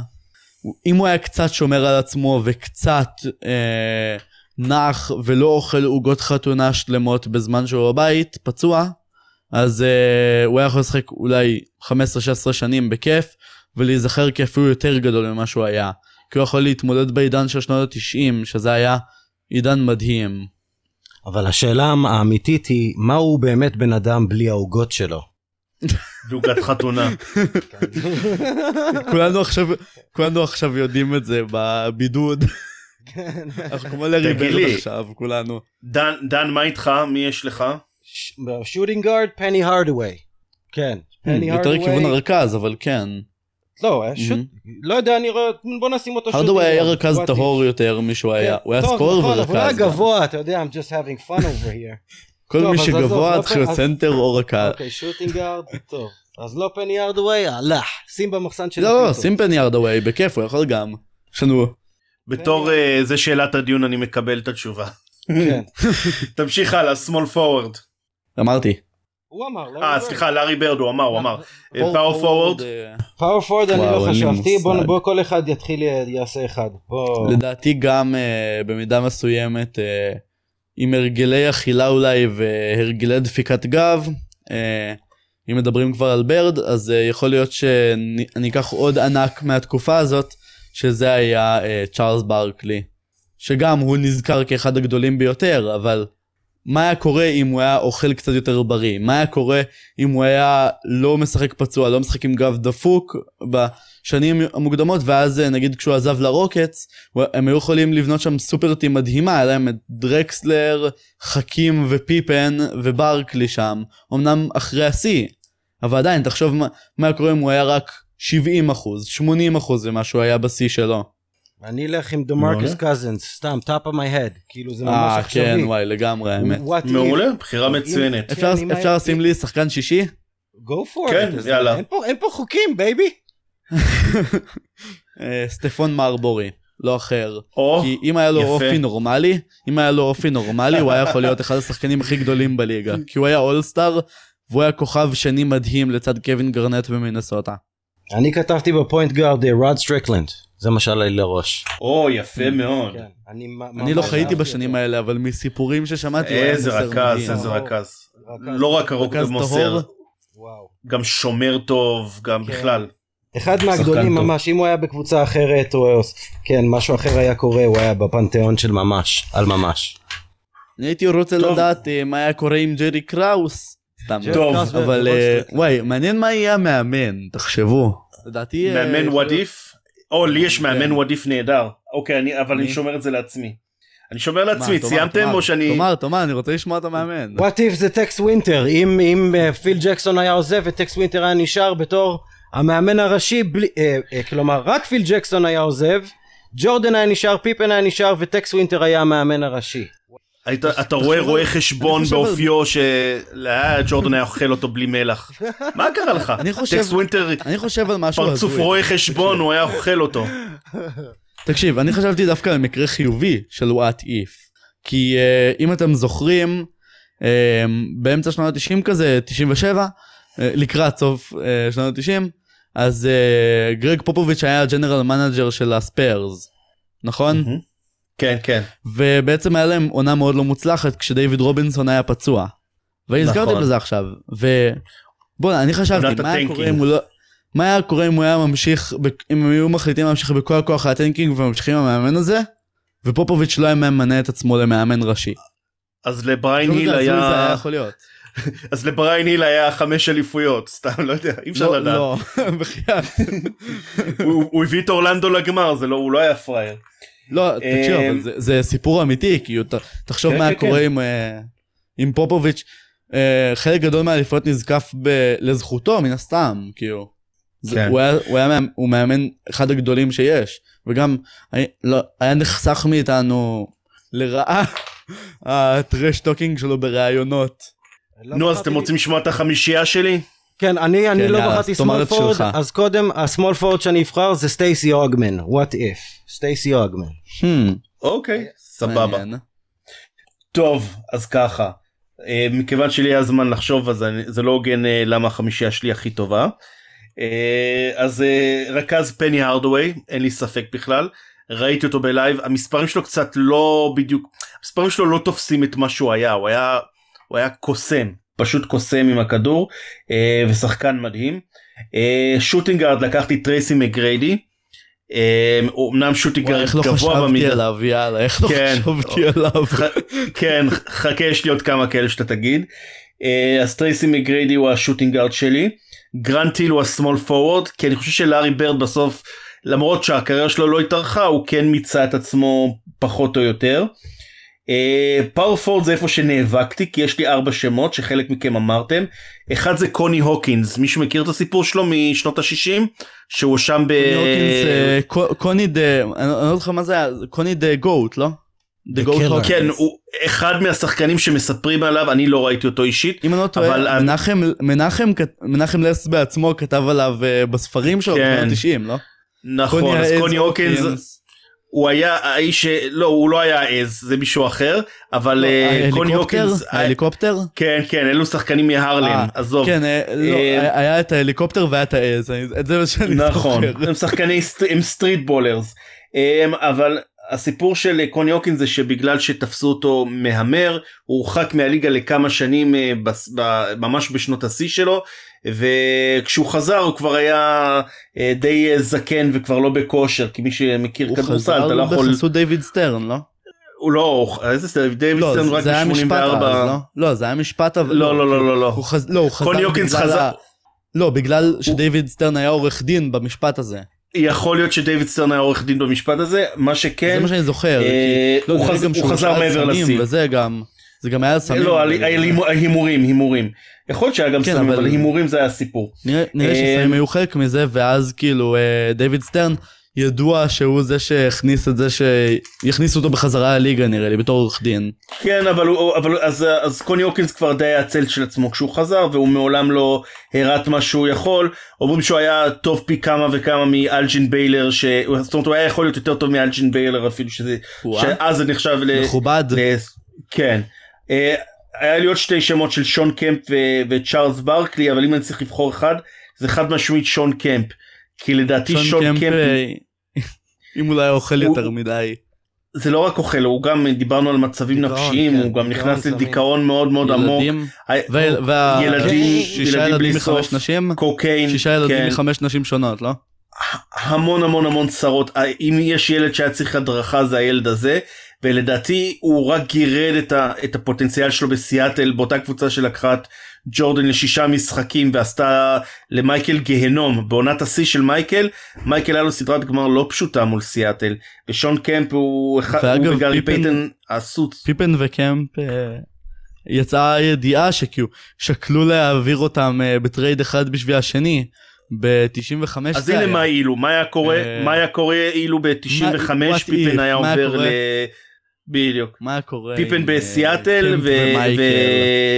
אם הוא היה קצת שומר על עצמו וקצת אה, נח ולא אוכל עוגות חתונה שלמות בזמן שהוא בבית, פצוע, אז אה, הוא היה יכול לשחק אולי 15-16 שנים בכיף, ולהיזכר כאפילו יותר גדול ממה שהוא היה. כי הוא יכול להתמודד בעידן של שנות ה-90, שזה היה עידן מדהים. אבל השאלה האמיתית היא, מה הוא באמת בן אדם בלי העוגות שלו? דוגת חתונה. כולנו עכשיו, כולנו עכשיו יודעים את זה בבידוד. אנחנו כמו לי. עכשיו, כולנו. דן, דן, מה איתך? מי יש לך? שוטינג גארד, פני הרדווי. כן, פני יותר. כיוון הרכז, אבל כן. לא, שוט... לא יודע, אני רואה, בוא נשים אותו שוטינג הרדווי היה. רכז טהור? יותר משהוא היה. כן, הוא היה סקורר נכון, אבל הוא היה ורכז. גבוה, אתה יודע, I'm just having fun over here. כל מי שגבוה לא צריך להיות אז- סנטר או רכז. אוקיי, שוטינג גארד, טוב. אז לא פני הרדווי, הלך. שים במחסן של לא, לא. שים פני ארדווי, בכיף, הוא יכול גם. יש לנו... בתור אה, זה שאלת הדיון אני מקבל את התשובה. כן. תמשיך הלאה, small forward. אמרתי. הוא אמר, לא אה, סליחה, לארי ברד הוא אמר, הוא אמר. פאור פורוורד. אה, פאור פורד אני לא חשבתי, בוא כל אחד יתחיל יעשה אחד. לדעתי גם אה, במידה מסוימת אה, עם הרגלי אכילה אולי והרגלי דפיקת גב. אה, אם מדברים כבר על ברד אז אה, יכול להיות שאני אקח עוד ענק מהתקופה הזאת שזה היה אה, צ'ארלס ברקלי. שגם הוא נזכר כאחד הגדולים ביותר אבל מה היה קורה אם הוא היה אוכל קצת יותר בריא? מה היה קורה אם הוא היה לא משחק פצוע, לא משחק עם גב דפוק בשנים המוקדמות, ואז אה, נגיד כשהוא עזב לרוקטס, הם היו יכולים לבנות שם סופרטים מדהימה, היה להם את דרקסלר, חכים ופיפן וברקלי שם, אמנם אחרי השיא, אבל עדיין תחשוב מה, מה קורה אם הוא היה רק 70 אחוז, 80 אחוז ממה שהוא היה בשיא שלו. אני אלך עם דמרקוס מעולה. קזנס, סתם, top of my head, כאילו זה ממש אה עכשווי. כן וואי לגמרי האמת. מעולה, בחירה מצוינת. אפשר כן, אפשר לשים לי שחקן שישי? go for כן, it. יאללה. אין פה- אין פה חוקים, baby. אה, סטפון מרבורי, לא אחר. או, כי אם היה לו יפה. אופי נורמלי, אם היה לו אופי נורמלי, הוא היה יכול להיות אחד השחקנים הכי גדולים בליגה. כי הוא היה אולסטאר, והוא היה כוכב שני מדהים לצד קווין גארנט במינסוטה. אני כתבתי ב point guard רוד סטריקלנד, זה מה שעלה לי לראש. או, יפה מאוד. כן, אני לא חייתי בשנים. האלה, אבל מסיפורים ששמעתי, איזה רכז. איזה. רכז. לא רק הרוק רכז מוסר, טהור. וואו. גם שומר טוב, גם כן. בכלל. אחד מהגדולים טוב. ממש, אם הוא היה בקבוצה אחרת, או כן, משהו אחר היה קורה, הוא היה בפנתיאון של ממש, על ממש. אני הייתי רוצה טוב. לדעת אה, מה היה קורה עם ג'רי קראוס. סתם. טוב, אבל אה. וואי, מעניין מה יהיה המאמן, תחשבו. לדעתי... אה, מאמן יכול what if? או, לי יש מאמן כן. what if נהדר. אוקיי, אני- אבל אני? שומר את זה לעצמי. אני שומר לעצמי, סיימתם או שאני... תאמר, תאמר, אני רוצה לשמוע את המאמן. What if זה טקס ווינטר, אם, פיל ג'קסון היה עוזב וטקס ווינטר היה נשאר בתור המאמן הראשי, בלי, אה, אה, כלומר רק פיל ג'קסון היה עוזב, ג'ורדן היה נשאר, פיפן היה נשאר וטקס ווינטר היה המאמן הראשי. היית- אתה רואה רואה חשבון באופיו שג'ורדן היה אוכל אותו בלי מלח. מה קרה לך? אני חושב- טקס ווינטר, אני חושב על משהו פרצוף. רואה חשבון, הוא היה אוכל אותו. תקשיב, אני חשבתי דווקא על מקרה חיובי של what if. כי אה, אם אתם זוכרים, אה, באמצע שנות ה-90 כזה, 97, uh, לקראת סוף אה, שנות ה-90, אז אה, גרג פופוביץ' היה ה general manager של הספיירס, נכון? כן, כן. ובעצם היה להם עונה מאוד לא מוצלחת כשדייוויד רובינסון היה פצוע. והזכרתי נכון. בזה עכשיו. ובוא'נה, אני חשבתי, מה היה. קורה אם הוא לא... מה היה קורה אם הוא היה ממשיך, אם הם היו מחליטים להמשיך בכל הכוח ה tanking וממשיכים עם המאמן הזה, ופופוביץ' לא היה ממנה את עצמו למאמן ראשי. אז לבריין היל הזוי זה היה היה... יכול להיות. אז לבריין היל היה חמש אליפויות, סתם, לא יודע, אי אפשר לא, לדעת. לא, בחייאת. הוא הביא את אורלנדו לגמר, זה לא, הוא לא היה פראייר. לא, תקשיב, אה, אבל זה- סיפור אמיתי, כאילו, ת- תחשוב כן, מה כן, קורה כן. עם, אה, עם פופוביץ', אה, חלק גדול מהאליפויות נזקף לזכותו, מן הסתם, כאילו. הוא מאמן- אחד הגדולים שיש, וגם לא- היה נחסך מאיתנו לרעה ה trash talking שלו בראיונות. לא נו, אז אתם רוצים לשמוע את החמישייה שלי? כן, אני, אני כן, לא בחרתי forward, שלך. אז קודם, ה-small forward שאני אבחר זה סטייסי אוגמן, what if, סטייסי אוגמן. המ, אוקיי, סבבה. טוב, אז ככה. אה, מכיוון שלי היה זמן לחשוב, אז אני, זה לא הוגן אה, למה החמישייה שלי הכי טובה. אה, אז רכז פני הרדווי, אין לי ספק בכלל. ראיתי אותו בלייב, המספרים שלו קצת לא בדיוק, המספרים שלו לא תופסים את מה שהוא היה, הוא היה, הוא היה קוסם, פשוט קוסם עם הכדור, אה, ושחקן מדהים. shooting guard לקחתי טרייסי מגריידי. אמנם shooting guard איך לא גבוה חשבתי במידה. עליו יאללה איך לא כן. חשבתי עליו. כן, חכה יש לי עוד כמה כאלה שאתה תגיד. אה, אז טרייסי מגריידי הוא ה shooting guard שלי. גרנט היל הוא ה small forward, כי אני חושב שלארי ברד בסוף, למרות שהקריירה שלו לא התארכה, הוא כן מיצה את עצמו פחות או יותר. power forward זה איפה שנאבקתי, כי יש לי ארבע שמות שחלק מכם אמרתם. אחד זה קוני הוקינס, מישהו מכיר את הסיפור שלו משנות ה-60? שהוא שם ב... הוקינס, אה, קו- קוני the, אני לא לך מה זה היה, קוני the goat לא? דה גוט כן, הוקינס. כן, הוא אחד מהשחקנים שמספרים עליו, אני לא ראיתי אותו אישית. אם אני לא אבל טועה, מנחם, מנחם, מנחם לס בעצמו כתב עליו אה, בספרים שלו כן. בשנות ה-90, לא? נכון, אז קוני הוקינס הוא היה האיש, לא הוא לא היה העז, זה מישהו אחר, אבל אה, קוני? הוקינס, אה, ההליקופטר? כן כן, אלו שחקנים מהרלם, אה, עזוב. כן, לא, היה את ההליקופטר והיה את העז, את זה מה שאני נכון, זוכר. הם שחקני, הם סטריט בולרס, הם, אבל הסיפור של קוני הוקינס זה שבגלל שתפסו אותו מהמר, הוא הורחק מהליגה לכמה שנים ממש בשנות השיא שלו, וכשהוא חזר הוא כבר היה אה, די אה, זקן וכבר לא בכושר, כי מי שמכיר הוא כדורסל אתה לא חזר יכול, בחסות דיוויד סטרן, לא? הוא לא, איזה סטריט, דיוויד לא, סטרן רק זה היה משפט אז, ב-84, לא? לא, זה היה משפט אבל... לא לא לא לא לא, הוא לא, הוא חזר קוני הוקינס בגלל חזר, לא, בגלל שדיוויד סטרן היה עורך דין במשפט הזה. יכול להיות שדייוויד סטרן היה עורך דין במשפט הזה, מה שכן, זה מה שאני זוכר. אה, לא, הוא הוא חזר מעבר לשיא. וזה גם... זה גם היה סמים. לא, הימורים, הימורים. יכול להיות שהיה גם כן, סמים, אבל- הימורים זה היה הסיפור. נראה אה, שסמים היו חלק מזה, ואז כאילו אה, דיוויד סטרן ידוע שהוא זה שהכניס את זה שיכניסו אותו בחזרה לליגה נראה לי בתור עורך דין. כן, אבל הוא, אבל אז, אז קוני הוקינס כבר די היה הצל של עצמו כשהוא חזר, והוא מעולם לא הראה את מה שהוא יכול. אומרים שהוא היה טוב פי כמה וכמה מאלג'ין ביילור, ש... זאת אומרת הוא היה יכול להיות יותר טוב מאלג'ין ביילור אפילו שזה. שאז זה נחשב ל... מכובד. ל... כן. אה, היה לי עוד שתי שמות של שון קמפ ו... וצ'ארלס ברקלי, אבל אם אני צריך לבחור אחד, זה חד משמעית שון קמפ. כי לדעתי שון, שון קמפ, קמפ, אה, אם היה אוכל הוא- יותר מדי. זה לא רק אוכל, הוא גם, דיברנו על מצבים דיכאון, נפשיים, כן, הוא גם נכנס. לדיכאון מאוד מאוד עמוק. ילדים, הי- ו- וה- ילדים, שישה ילדים מחמש נשים, קוקיין, שישה ילדים כן, מחמש נשים שונות, לא? המון המון המון צרות. אה, אם יש ילד שהיה צריך הדרכה זה הילד הזה, ולדעתי הוא רק גירד את, ה, את הפוטנציאל שלו בסיאטל, באותה קבוצה שלקחה את ג'ורדן לשישה משחקים ועשתה למייקל גיהנום. בעונת השיא של מייקל, מייקל היה לו סדרת גמר לא פשוטה מול סיאטל, ושון קמפ הוא אחד, הוא ואגב, וגארי פיפן- פייטן עשו פיפן וקמפ אה, יצאה ידיעה שכאילו שקלו להעביר אותם אה, בטרייד אחד בשביל השני ב-95 אז הנה מה אילו, מה היה קורה, אה, מה היה קורה אילו ב-95 מה- what if פיפן היה עובר. בדיוק. מה קורה פיפן אה, בסיאטל?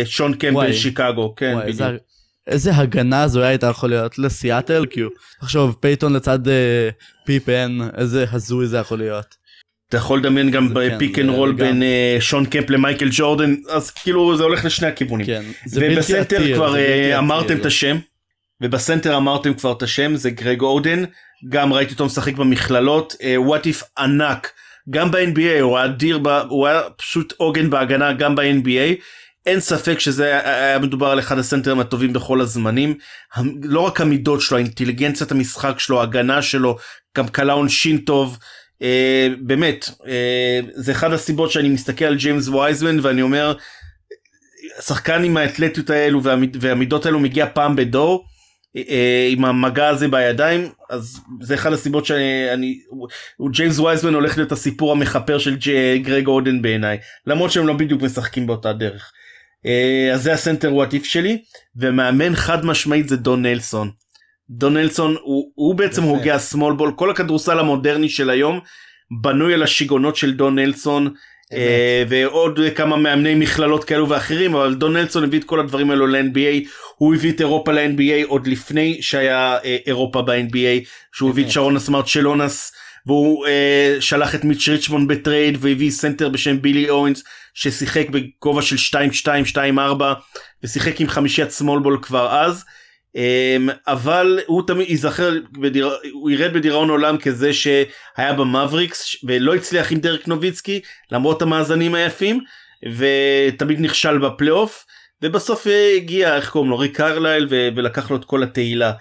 ושון קמפ. בשיקגו, כן בדיוק. איזה- הגנה זו הייתה יכול להיות לסיאטל כאילו תחשוב פייתון לצד אה, פיפן איזה הזוי זה יכול להיות. אתה יכול לדמיין גם ב pick and roll בין אה, שון קמפ למייקל ג'ורדן, אז כאילו זה הולך לשני הכיוונים. כן זה ובסנטר כבר אה, אמרתם. את השם, ובסנטר אמרתם כבר את השם, זה גרג אודן, גם ראיתי אותו משחק במכללות, what if ענק, גם ב-NBA, הוא היה אדיר, הוא היה פשוט עוגן בהגנה גם ב-NBA. אין ספק שזה היה מדובר על אחד הסנטרים הטובים בכל הזמנים. לא רק המידות שלו, האינטליגנציית המשחק שלו, ההגנה שלו, גם קלע עונשין טוב. אה, באמת, אה, זה אחד הסיבות שאני מסתכל על ג'יימס וייזמן ואני אומר, שחקן עם האתלטיות האלו והמיד, והמידות האלו מגיע פעם בדור. אה, עם המגע הזה בידיים אז זה אחד הסיבות שאני הוא- הוא- ג'יימס וייזמן הולך להיות הסיפור המכפר של גרג אודן בעיניי למרות שהם לא בדיוק משחקים באותה דרך. אה, אז זה הסנטר what if שלי ומאמן חד משמעית זה דון נלסון. דון נלסון הוא, הוא בעצם. הוגה ה small ball כל הכדורסל המודרני של היום בנוי על השיגעונות של דון נלסון ועוד כמה מאמני מכללות כאלו ואחרים אבל דון נלסון הביא את כל הדברים האלו ל-NBA הוא הביא את אירופה ל-NBA עוד לפני שהיה אה, אירופה ב-NBA שהוא הביא את. שרונאס מרצ'וליוניס והוא אה, שלח את מיץ' ריצ'מונד בטרייד והביא סנטר בשם בילי אוונס ששיחק בגובה של 2-2-2-4 ושיחק עם חמישיית סמול בול כבר אז. אמ, אבל הוא תמיד ייזכר, בדיר... הוא ירד בדיראון עולם כזה שהיה במבריקס ולא הצליח עם דרק נוביצקי למרות המאזנים היפים ותמיד נכשל בפלייאוף ובסוף הגיע איך קוראים לו ריק קרלייל ו... ולקח לו את כל התהילה.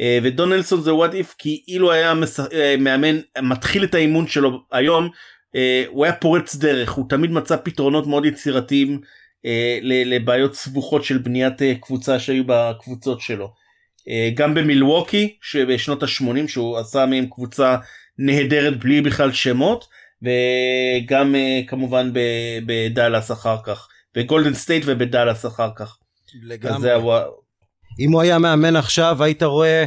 אה, ודונלסון זה וואט איף כי אילו היה מש... אה, מאמן מתחיל את האימון שלו היום אה, הוא היה פורץ דרך הוא תמיד מצא פתרונות מאוד יצירתיים לבעיות סבוכות של בניית קבוצה שהיו בקבוצות שלו. גם במילווקי שבשנות ה-80 שהוא עשה מהם קבוצה נהדרת בלי בכלל שמות וגם כמובן בדאלאס אחר כך בגולדן סטייט ובדאלאס אחר כך. לגמרי. אם הוא היה מאמן עכשיו היית רואה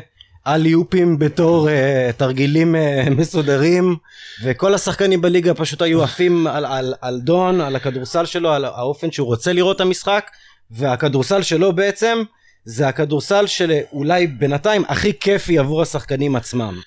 אליופים בתור אה, תרגילים אה, מסודרים וכל השחקנים בליגה פשוט היו עפים על, על, על דון על הכדורסל שלו על האופן שהוא רוצה לראות את המשחק והכדורסל שלו בעצם זה הכדורסל שאולי בינתיים הכי כיפי עבור השחקנים עצמם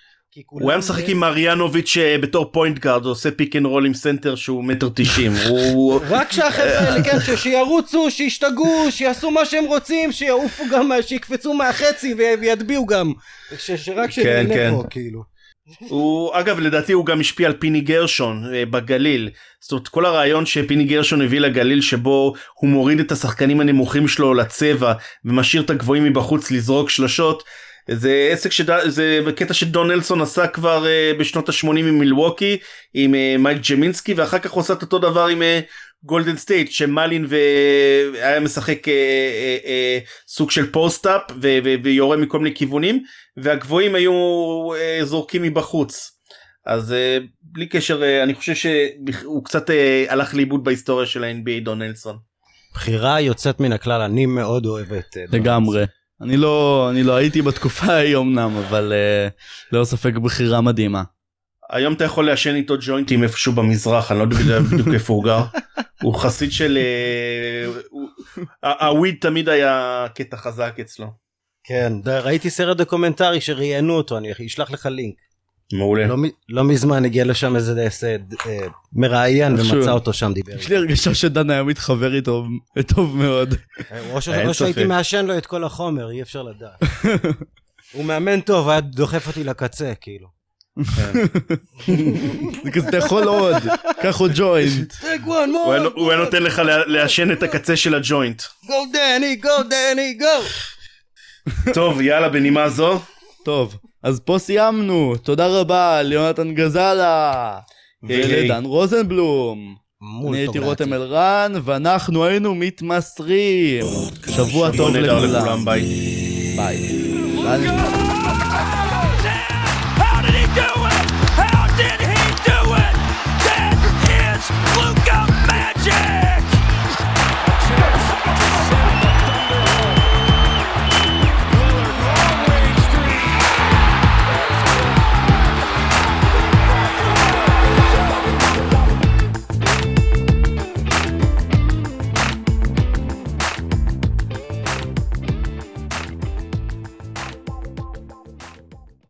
הוא היה משחק עם מריאנוביץ' אה, בתור point guard עושה pick and roll עם סנטר שהוא מטר תשעים רק שהחבר'ה האלה כן שירוצו שישתגעו שיעשו מה שהם רוצים שיעופו גם שיקפצו מהחצי ויטביעו גם שרק שנהנה כן, פה כן. כאילו. הוא אגב לדעתי הוא גם השפיע על פיני גרשון אה, בגליל זאת אומרת כל הרעיון שפיני גרשון הביא לגליל שבו הוא מוריד את השחקנים הנמוכים שלו לצבע ומשאיר את הגבוהים מבחוץ לזרוק שלשות זה עסק שזה קטע שדון נלסון עשה כבר אה, בשנות ה-80 עם מילווקי עם אה, מייק ג'מינסקי ואחר כך הוא עשה את אותו דבר עם גולדן אה, סטייט שמאלין היה משחק אה, אה, אה, סוג של post-up ו- ו- ויורה מכל מיני כיוונים והגבוהים היו uh, זורקים מבחוץ. אז uh, בלי קשר uh, אני חושב שהוא קצת uh, הלך לאיבוד בהיסטוריה של ה-NBA דון נלסון. בחירה יוצאת מן הכלל אני מאוד אוהב את לגמרי. אני לא, אני לא הייתי בתקופה ההיא אמנם, אבל uh, ללא ספק בחירה מדהימה. היום אתה יכול לעשן איתו ג'וינטים איפשהו במזרח, אני לא יודע בדיוק איפה הוא גר. הוא חסיד של... אה, ה weed תמיד היה קטע חזק אצלו. כן, ראיתי סרט דוקומנטרי שראיינו אותו, אני אשלח לך לינק. מעולה. לא, לא מזמן הגיע לשם איזה אה, מראיין ומצא אותו שם דיבר. יש לי הרגשה שדן היה מתחבר איתו טוב מאוד. או שהייתי מעשן לו את כל החומר, אי אפשר לדעת. הוא מאמן טוב, היה דוחף אותי לקצה, כאילו. זה כזה תאכול עוד, קח עוד ג'וינט. הוא היה נותן לך לעשן את הקצה של הג'וינט. גו דני, גו דני, גו. טוב, יאללה, בנימה זו. טוב. אז פה סיימנו, תודה רבה ליונתן גזלה ולדן רוזנבלום. אני הייתי רותם אלרן, ואנחנו היינו מתמסרים. שבוע טוב לכולם. ביי. ביי.